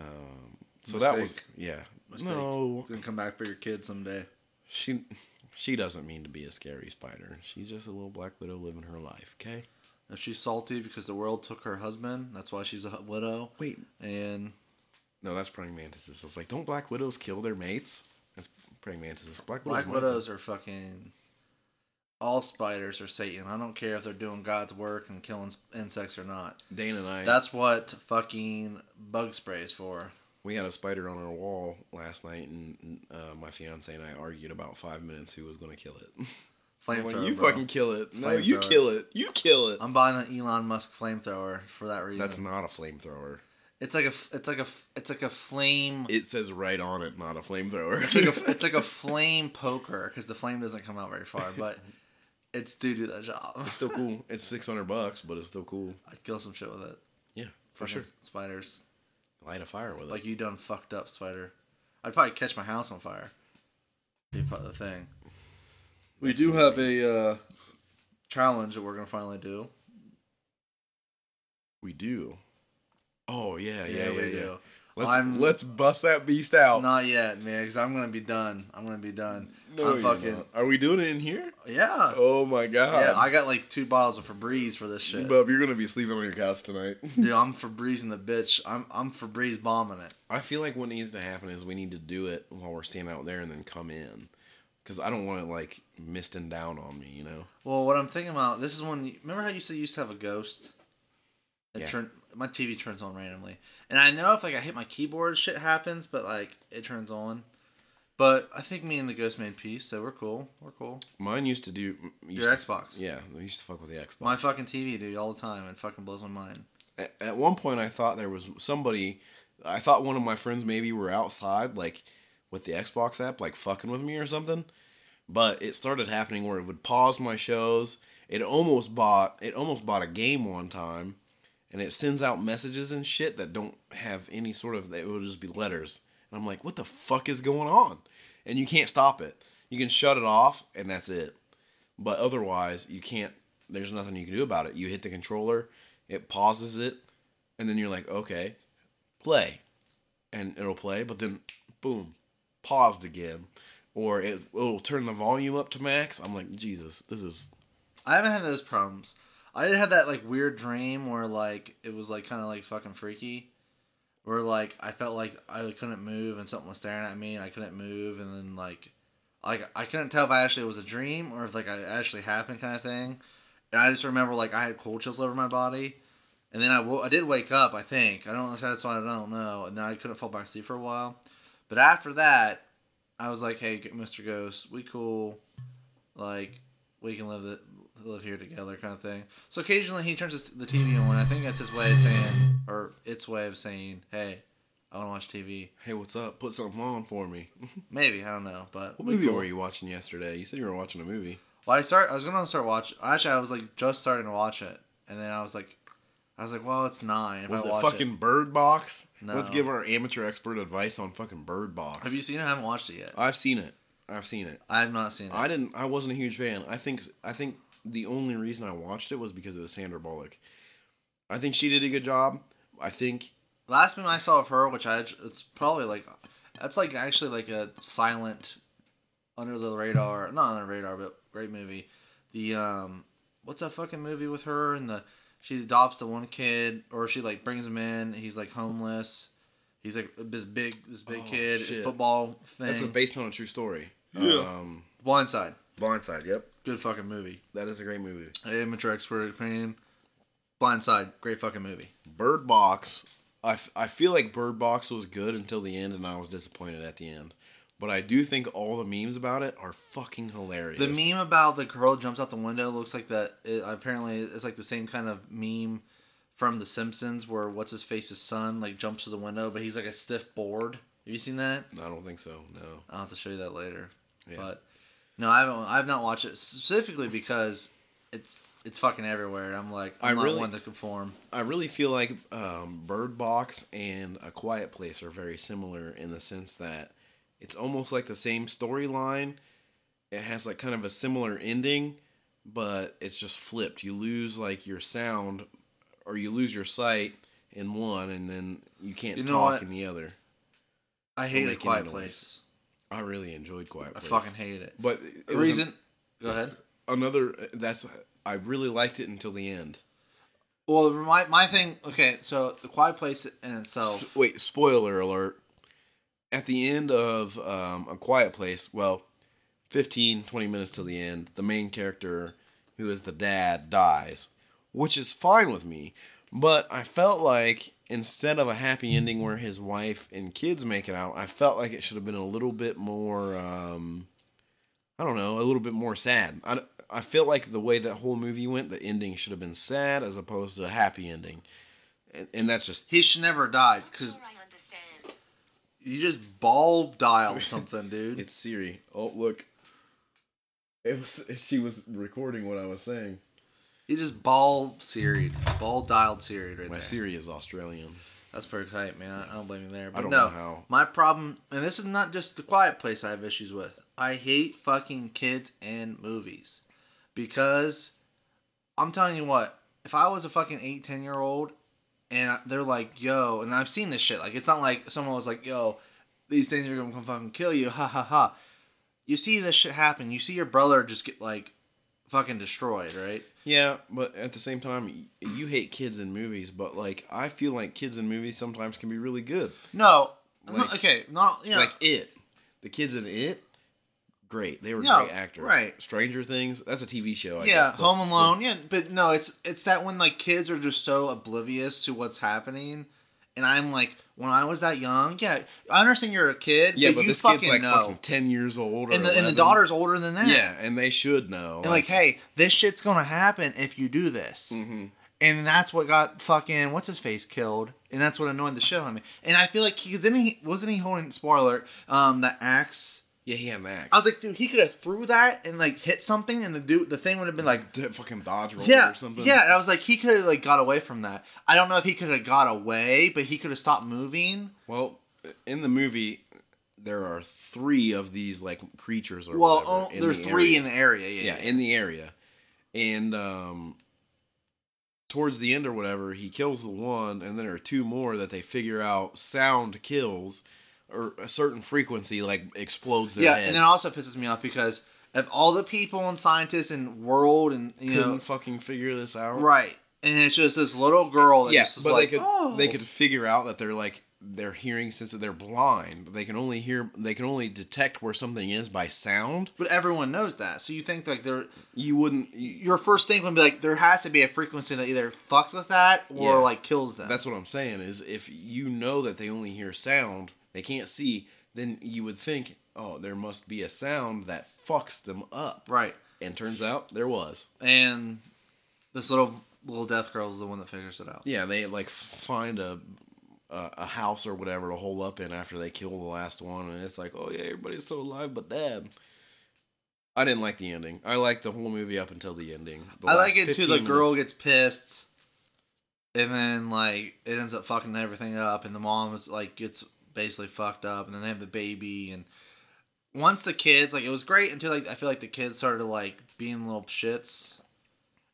Um, so that was yeah. Mistake. No, it's gonna come back for your kid someday. she she doesn't mean to be a scary spider. She's just a little black widow living her life. Okay. If she's salty because the world took her husband, that's why she's a widow. Wait, And no, that's praying mantises. It's like, don't black widows kill their mates? That's praying mantises. Black widows. black widows are fucking. All spiders are Satan. I don't care if they're doing God's work and killing insects or not. Dane and I. That's what fucking bug spray is for. We had a spider on our wall last night, and uh, my fiance and I argued about five minutes who was going to kill it. Flamethrower. you bro. fucking kill it. No, you kill it. You kill it. I'm buying an Elon Musk flamethrower for that reason. That's not a flamethrower. It's like a. It's like a. It's like a flame. It says right on it, not a flamethrower. It's like a. It's like a flame poker because the flame doesn't come out very far, but it's do do that job. it's still cool. It's six hundred bucks, but it's still cool. I'd kill some shit with it. Yeah, for Fucking sure. Spiders. Light a fire with it. Like you done fucked up, spider. I'd probably catch my house on fire. Be part of the thing. We do have a uh, challenge that we're gonna finally do. we do. Oh yeah, yeah, yeah, yeah. do. Let's I'm- let's bust that beast out. Not yet, man, because I'm gonna be done. I'm gonna be done. No, I'm you're fucking not. Are we doing it in here? yeah. Oh my god. Yeah, I got like two bottles of Febreze for this shit. Bub, you're gonna be sleeping on your couch tonight. Dude, I'm Febrezing the bitch. I'm I'm Febreze bombing it. I feel like what needs to happen is we need to do it while we're standing out there and then come in. Because I don't want it like misting down on me, you know? Well, what I'm thinking about this is when you, remember how you said you used to have a ghost. It Yeah. turn my TV turns on randomly, and I know if like I hit my keyboard, shit happens, but like it turns on. But I think me and the ghost made peace, so we're cool. We're cool. Mine used to do used Your to- Xbox. Yeah, we used to fuck with the Xbox. My fucking TV, dude, all the time. and fucking blows my mind. at, at one point I thought there was somebody I thought one of my friends maybe were outside like with the Xbox app like fucking with me or something. But it started happening where it would pause my shows. It almost bought it almost bought a game one time and it sends out messages and shit that don't have any sort of it will just be letters. And I'm like, what the fuck is going on? And you can't stop it. You can shut it off and that's it. But otherwise, you can't. There's nothing you can do about it. You hit the controller, it pauses it, and then you're like, okay, play, and it'll play. But then, boom, paused again, or it will turn the volume up to max. I'm like, Jesus, this is I haven't had those problems. I did have that like weird dream where like it was like kind of like fucking freaky, where like I felt like I couldn't move and something was staring at me and I couldn't move and then like like I couldn't tell if I actually was a dream or if like I actually happened kind of thing. And I just remember like I had cold chills over my body, and then I wo- I did wake up. I think I don't know that's why I don't know. And then I couldn't fall back asleep for a while. But after that, I was like, "Hey, Mr. Ghost, we cool. Like we can live it, live here together, kind of thing." So occasionally he turns the TV on. I think that's his way of saying, or its way of saying, "Hey, I want to watch TV." hey, what's up? Put something on for me. Maybe I don't know, but What movie cool. were you watching yesterday? You said you were watching a movie. Well, I start. I was gonna start watch. Actually, I was like just starting to watch it, and then I was like, I was like, well, it's nine. If Was I it fucking Bird Box? No. Let's give our amateur expert advice on fucking Bird Box. Have you seen it? I haven't watched it yet. I've seen it. I've seen it. I have not seen it. I didn't. I wasn't a huge fan. I think. I think the only reason I watched it was because it was Sandra Bullock. I think she did a good job. I think. Last movie I saw of her, which I it's probably like that's like actually like a silent, under the radar, not under the radar, but great movie. The um, what's that fucking movie with her and the she adopts the one kid or she like brings him in. He's like homeless. He's like this big this big Oh, kid shit. football thing. That's a based on a true story. Yeah. Um, Blindside. Blindside. Yep. Good fucking movie. That is a great movie. Amateur expert opinion. Blindside. Great fucking movie. Bird Box. I, f- I feel like Bird Box was good until the end, and I was disappointed at the end. But I do think all the memes about it are fucking hilarious. The meme about the girl jumps out the window looks like that. It, apparently, it's like the same kind of meme from The Simpsons, where what's his face's son like jumps to the window, but he's like a stiff board. Have you seen that? I don't think so. No. I'll have to show you that later. Yeah. But no, I haven't. I've not watched it specifically because it's it's fucking everywhere. I'm like, I'm I not really- one to conform. I really feel like um, Bird Box and A Quiet Place are very similar in the sense that it's almost like the same storyline. It has like kind of a similar ending, but it's just flipped. You lose like your sound, or you lose your sight in one, and then you can't You know talk what? in the other. I hate a quiet place. I really enjoyed Quiet Place. I fucking hated it. But it The reason. Go ahead. another that's I really liked it until the end. Well, my my thing. Okay, so the quiet place in itself. S- wait, spoiler alert. At the end of um, A Quiet Place, well, 15, 20 minutes till the end, the main character, who is the dad, dies, which is fine with me. But I felt like instead of a happy ending where his wife and kids make it out, I felt like it should have been a little bit more, um, I don't know, a little bit more sad. I, I feel like the way that whole movie went, the ending should have been sad as opposed to a happy ending. And, and that's just he should never have died because Sure, I understand. you just ball dialed something, dude. It's Siri. Oh, look. It was she was recording what I was saying. You just ball seried, ball dialed seried right My there. Siri is Australian. That's pretty tight, man. I don't blame you there. But don't no, know how. My problem, and this is not just the quiet place I have issues with. I hate fucking kids and movies because I'm telling you what. If I was a fucking eight, ten year old, and they're like, "Yo," and I've seen this shit. Like, it's not like someone was like, "Yo, these things are gonna come fucking kill you." Ha ha ha. You see this shit happen. You see your brother just get like fucking destroyed, right? Yeah, but at the same time, you hate kids in movies, but like I feel like kids in movies sometimes can be really good. No, no, okay, not know, Like it, the kids in it, great. They were Yeah, great actors. right. Stranger Things. That's a TV show. I yeah, guess, Home still- Alone. Yeah, but no, it's it's that when like kids are just so oblivious to what's happening, and I'm like, when I was that young, yeah, I understand you're a kid. Yeah, but, but you this fucking kid's like know. fucking ten years old. Or and the and the daughter's older than that. Yeah, and they should know. and like, hey, this shit's gonna happen if you do this. And that's what got fucking what's his face killed, and that's what annoyed the shit out of me. And I feel like because then he wasn't he holding spoiler um the axe. Yeah, he had Max. I was like, dude, he could have threw that and like hit something, and the dude the thing would have been like Did fucking dodge roll yeah, or something. yeah. And I was like, he could have like got away from that. I don't know if he could have got away, but he could have stopped moving. Well, in the movie, there are three of these like creatures or Well, whatever. oh, there's the three area. in the area. Yeah, yeah, in the area, and um, towards the end or whatever, he kills the one, and then there are two more that they figure out sound kills or a certain frequency like explodes their yeah. heads. And it also pisses me off because of all the people and scientists and world and you couldn't know fucking figure this out. right, and it's just this little girl that Yeah, but like, they could oh. they could figure out that they're like their hearing sense that they're blind. They can only hear they can only detect where something is by sound. But everyone knows that, so you think like there, You wouldn't. You, your first thing would be like there has to be a frequency that either fucks with that or Yeah. like kills them. that's what I'm saying is if you know that they only hear sound, they can't see. Then you would think, oh, there must be a sound that fucks them up. right. And turns out there was. And this little little death girl is the one that figures it out. Yeah, they like find a a, a house or whatever to hole up in after they kill the last one, and it's like, oh yeah, everybody's still alive, but dad. I didn't like the ending. I liked the whole movie up until the ending. The I like it too. The 15 girl minutes. gets pissed, and then like it ends up fucking everything up, and the mom is like gets basically fucked up, and then they have the baby, and once the kids like it was great until like I feel like the kids started like being little shits,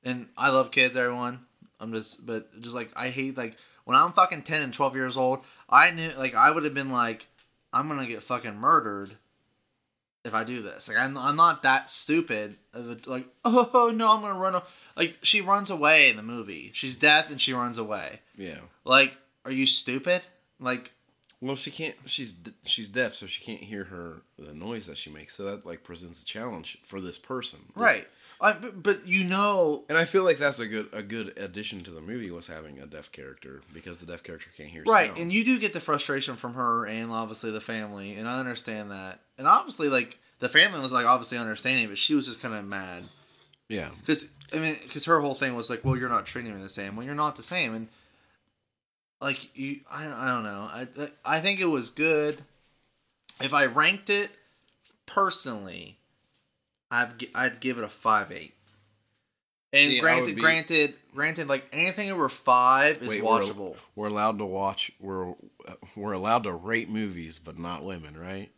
and I love kids, everyone. I'm just, but just like I hate like when I'm fucking ten and twelve years old, I knew like I would have been like, I'm gonna get fucking murdered if I do this. Like I'm, I'm not that stupid. Like oh, oh no, I'm gonna run. a-" Like she runs away in the movie. She's deaf and she runs away. Yeah. Like, are you stupid? Like, Well, she can't. She's she's deaf, so she can't hear her the noise that she makes. So that like presents a challenge for this person. This- right? I, but, but you know, And I feel like that's a good a good addition to the movie was having a deaf character because the deaf character can't hear right? sound. And you do get the frustration from her and obviously the family, and I understand that. And obviously, like the family was like obviously understanding, but she was just kind of mad. yeah. Because I mean, because her whole thing was like, well, you're not treating me the same. Well, you're not the same, and like you, I, I don't know. I I think it was good. If I ranked it personally, I'd I'd give it a five eight. And See, granted, be- granted, granted, like anything over five is Wait, we're- watchable. We're, allowed to watch. We're we're allowed to rate movies, but not women, right?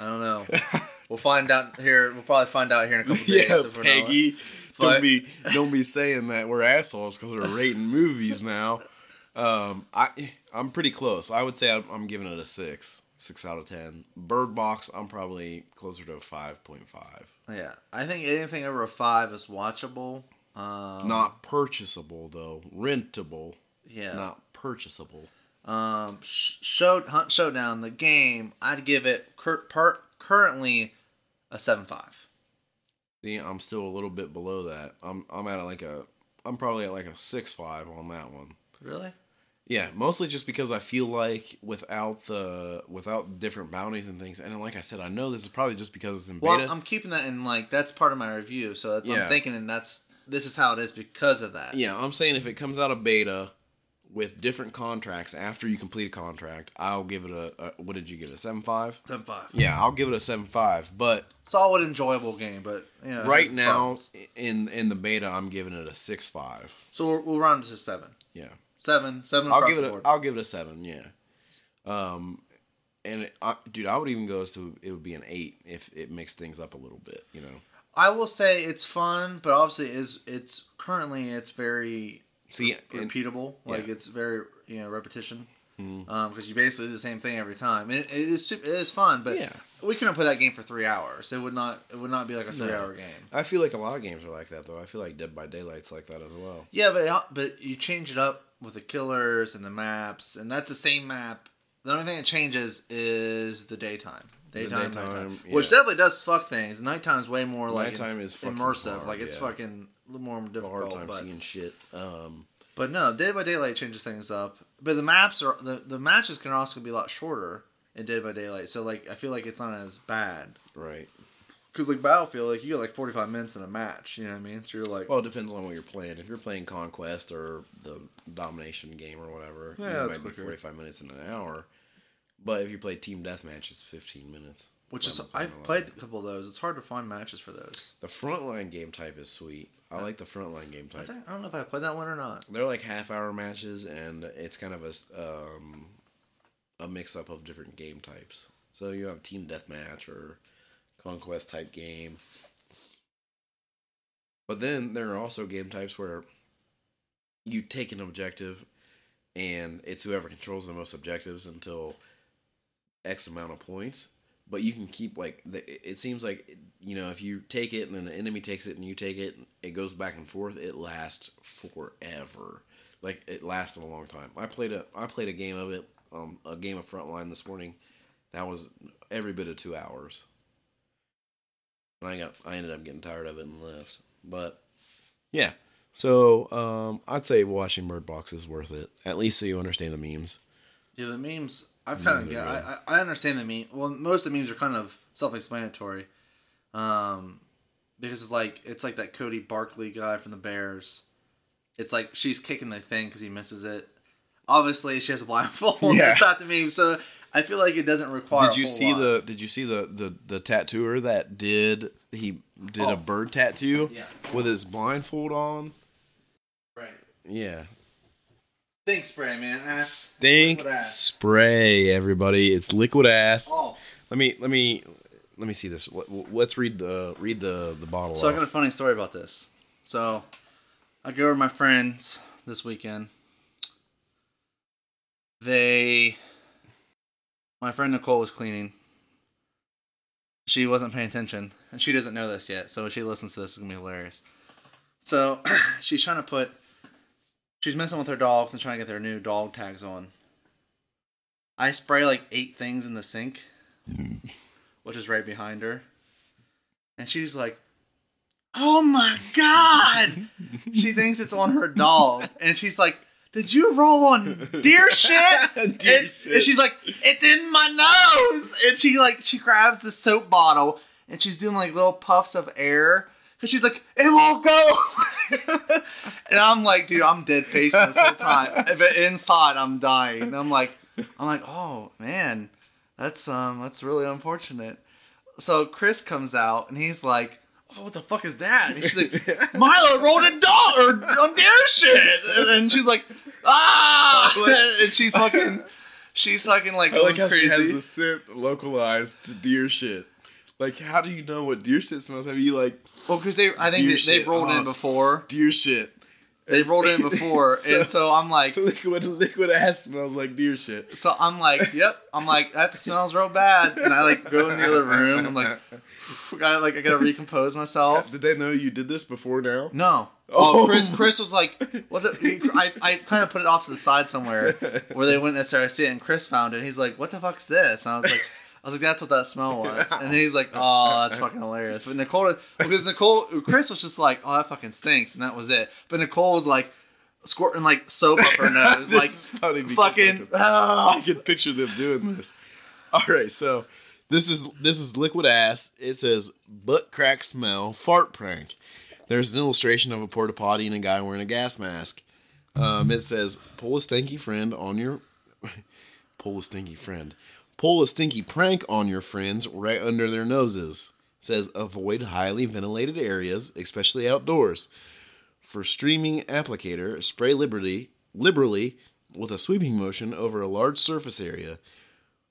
I don't know. we'll find out here. We'll probably find out here in a couple days. yeah, if we're not- Peggy. But- don't be don't be saying that we're assholes because we're rating movies now. Um, I I'm pretty close. I would say I'm, I'm giving it a six, six out of ten. Bird Box, I'm probably closer to a five point five. Yeah, I think anything over a five is watchable. Um, Not purchasable though, rentable, yeah. not purchasable. Um, sh- show Hunt Showdown the game. I'd give it cur- per- currently a seven five. See, I'm still a little bit below that. I'm I'm at like a I'm probably at like a six five on that one. Really? Yeah, mostly just because I feel like without the without different bounties and things, and like I said, I know this is probably just because it's in Well, beta. I'm keeping that in like that's part of my review, so that's Yeah. I'm thinking, and that's this is how it is because of that. yeah, I'm saying if it comes out of beta with different contracts after you complete a contract, I'll give it a, a what did you give it a seven five? Seven five. Yeah, I'll give it a seven five. But Solid, enjoyable game, but you know, right now problems. in in the beta, I'm giving it a six five. so we'll, we'll round it to seven. Yeah. Seven, seven I'll give it. A. I'll give it a seven. Yeah. Um, and it, I, dude, I would even go as to it would be an eight if it mixed things up a little bit. You know. I will say it's fun, but obviously is it's currently it's very See, and, repeatable. Like yeah. it's very you know repetition. Mhm. Um, because you basically do the same thing every time. And it, it is super, it is fun, but Yeah. we couldn't play that game for three hours. It would not it would not be like a No. three hour game. I feel like a lot of games are like that though. I feel like Dead by Daylight's like that as well. Yeah, but but you change it up with the killers and the maps, and that's the same map. The only thing that changes is the daytime. Daytime, daytime, nighttime. yeah. Which definitely does fuck things. Nighttime is way more like Nighttime is immersive. hard, like it's yeah. fucking a little more difficult. hard time But, seeing shit. Um, but no, Dead by Daylight changes things up. But the maps are the, the matches can also be a lot shorter in Dead by Daylight. So like I feel like it's not as bad. right. Because like Battlefield, like you get like forty five minutes in a match. You know what I mean? So you're like, Well, it depends on what you're playing. If you're playing Conquest or the domination game or whatever, Yeah, it that's might be 45 minutes in an hour. But if you play Team Deathmatch, it's 15 minutes. which is I've played a couple of those. It's hard to find matches for those. The frontline game type is sweet. I like the frontline game I, type. think, I don't know if I played that one or not. They're like half hour matches, and it's kind of a um, a mix up of different game types. So you have team deathmatch or conquest type game. But then there are also game types where you take an objective, and it's whoever controls the most objectives until X amount of points. But you can keep like the, it seems like you know if you take it and then the enemy takes it and you take it, it goes back and forth. It lasts forever. Like it lasted a long time. I played a I played a game of it, um, a game of Frontline this morning. That was every bit of two hours. I got I ended up getting tired of it and left. But yeah, so um, I'd say watching Bird Box is worth it. At least so you understand the memes. Yeah, the memes. I've kind of Memes get. are I, I I understand the meme. Well, most of the memes are kind of self-explanatory, um, because it's like it's like that Cody Parkey guy from the Bears. It's like she's kicking the thing because he misses it. Obviously, she has a blindfold. Yeah. That's not the meme. So I feel like it doesn't require. Did you see lot. the Did you see the the the tattooer that did he did Oh. a bird tattoo Yeah. with his blindfold on? right? Yeah. Stink spray, man. Ah, ass. Stink spray, everybody. It's liquid ass. Oh, Let me let me let me see this. Let- Let's read the read the the bottle. so I got a funny story about this. So I go with my friends this weekend. They, my friend Nicole was cleaning. She wasn't paying attention, and she doesn't know this yet. So when she listens to this, it's gonna be hilarious. So she's trying to put, she's messing with her dogs and trying to get their new dog tags on. I spray like eight things in the sink, which is right behind her, and she's like, "Oh my god!" she thinks it's on her dog, and she's like, "Did you roll on deer shit?" Deer and, shit. and she's like, "It's in my nose!" And she like she grabs the soap bottle and she's doing like little puffs of air. And she's like, "It won't go." and I'm like, "Dude, I'm dead facing this whole time." But inside, I'm dying. And I'm like, I'm like, "Oh man, that's um, that's really unfortunate." So Chris comes out and he's like, "Oh, what the fuck is that?" And she's like, "Milo rolled a dog or on deer shit." And then she's like, "Ah!" and she's fucking, she's fucking like, I like how she has the scent localized to deer shit. Like, how do you know what deer shit smells? Have you like Well, because they, I think they, they've rolled uh. in before. deer shit? They've rolled in before, So- and so I'm like, Liquid liquid ass smells like deer shit. so I'm like, yep. I'm like, that smells real bad, and I like go in the other room. I'm like, I like I gotta recompose myself. Did they know you did this before now? No. Oh. Oh, Chris! Chris was like, "What the?" I, I kind of put it off to the side somewhere where they wouldn't necessarily see it, and Chris found it. He's like, "What the fuck's this?" And I was like, "I was like, that's what that smell was." And he's like, "Oh, that's fucking hilarious." But Nicole, because Nicole, Chris was just like, "Oh, that fucking stinks," and that was it. But Nicole was like squirting like soap up her nose, like funny fucking. I can- ah. I can picture them doing this. All right, so this is this is liquid ass. It says butt crack smell fart prank. There's an illustration of a porta potty and a guy wearing a gas mask. Um, it says pull a stinky friend on your pull a stinky friend. Pull a stinky prank on your friends right under their noses. It says avoid highly ventilated areas, especially outdoors. For streaming applicator, spray liberally, liberally with a sweeping motion over a large surface area.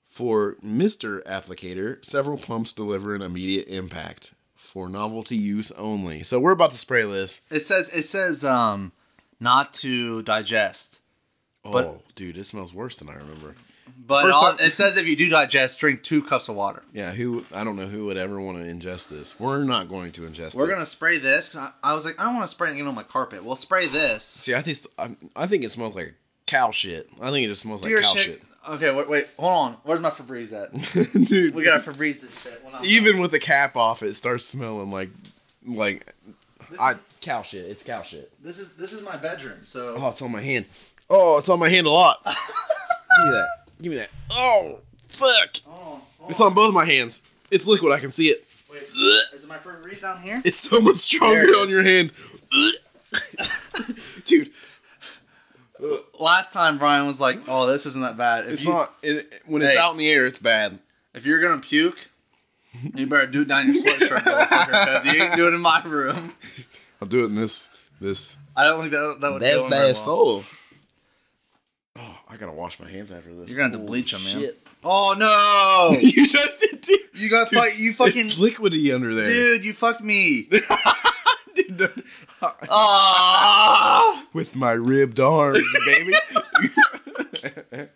For Mr. Applicator, several pumps deliver an immediate impact. For novelty use only. So we're about to spray this. It says it says um, not to digest. Oh, But- dude, it smells worse than I remember. But all, time- it says if you do digest, drink two cups of water. Yeah, who I don't know who would ever want to ingest this. We're not going to ingest We're it. gonna spray this. I, I was like, I don't want to spray it on my carpet. We'll spray this. See, I think I, I think it smells like cow shit. I think it just smells like cow shit. shit. Okay, wait, wait, hold on. Where's my Febreze at? dude. We got a Febreze this shit. Even with the cap off, it starts smelling like like This I is- cow shit. It's cow shit. This is this is my bedroom. So Oh, it's on my hand. Oh, it's on my hand a lot. Give me that. Give me that. Oh, fuck. Oh, oh, It's on both my hands. It's liquid. I can see it. wait. Is it my Febreze down here? It's so much stronger There on your hand. Dude, Last time Brian was like, "Oh, this isn't that bad." If it's you not. It, when it's out in the air, it's bad. if you're gonna puke, you better do it down your sweatshirt, because you ain't doing it in my room. I'll do it in this this I don't think that that would go in very well. soul. I gotta wash my hands after this. You're gonna have to Holy bleach 'em, man. shit. Oh no! you touched it too. You got fuck. You fucking It's liquidy under there, dude. You fucked me. Dude, no. Ah! with my ribbed arms, baby.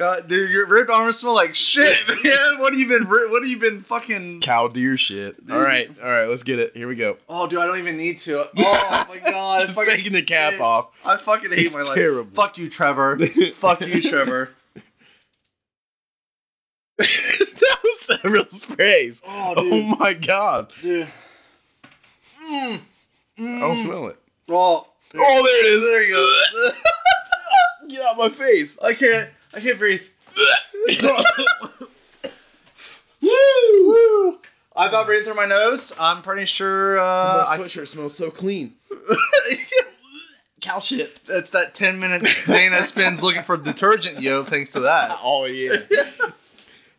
God, dude, your ripped arms smell like shit, man. What have you been? What have you been fucking? Cow deer shit. All right, all right, let's get it. Here we go. Oh, dude, I don't even need to. Oh my god, Just fucking, taking the cap dude, off. I fucking hate It's my life. terrible. Fuck you, Trevor. Fuck you, Trevor. that was several sprays. Oh, Oh, my god. Dude. Mm. I don't mm. smell it. Oh, Oh, there it is. there you go. Get out my face. I can't. I can't breathe. Woo! I've got breathing through my nose. I'm pretty sure. Uh, my I, sweatshirt smells so clean. Cow shit. it's that 10 minutes Dana spends looking for detergent, yo, thanks to that. Oh yeah.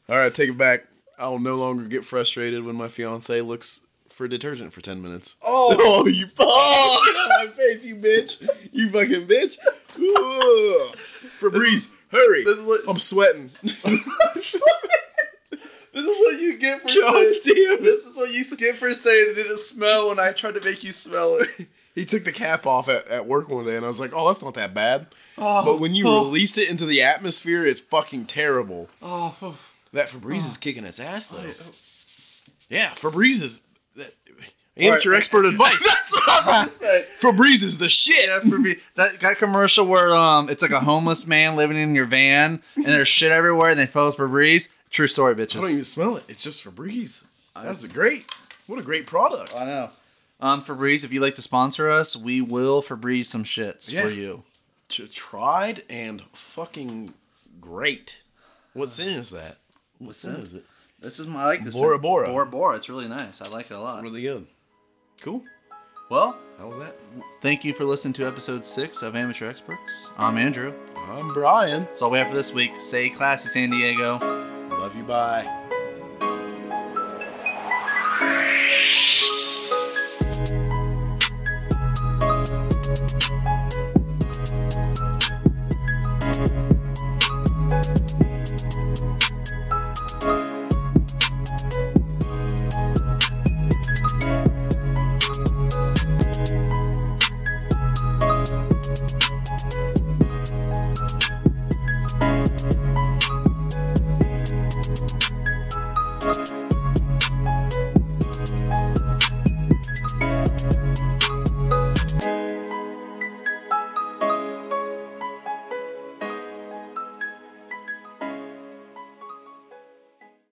All right, take it back. I will no longer get frustrated when my fiance looks for detergent for ten minutes. Oh, Oh, you oh, get out my face, you bitch! You fucking bitch! Ugh. Febreze, hurry! this is what I'm sweating. this is what you get for God saying. damn it! This is what you get for saying it didn't smell when I tried to make you smell it. He took the cap off at, at work one day, and I was like, "Oh, that's not that bad." Oh, But when you oh, release it into the atmosphere, it's fucking terrible. oh, oh. That Febreze is kicking its ass though. Yeah, Febreze is Alright. expert advice. that's what I was gonna say. Febreze is the shit. Yeah, me, that that commercial where um, it's like a homeless man living in your van and there's shit everywhere and they throw us Febreze. True story, bitches. I don't even smell it. It's just Febreze. That's great. What a great product. I know. Um, Febreze, if you'd like to sponsor us, we will Febreze some shits Yeah. for you. T- tried and fucking great. What sin is that? What sin is it? This is my I like this. Bora Bora. Bora Bora. It's really nice. I like it a lot. Really good. Cool. Well, How was that? thank you for listening to episode six of Amateur Experts. I'm Andrew. I'm Brian. That's all we have for this week. Say classy, San Diego. Love you. Bye.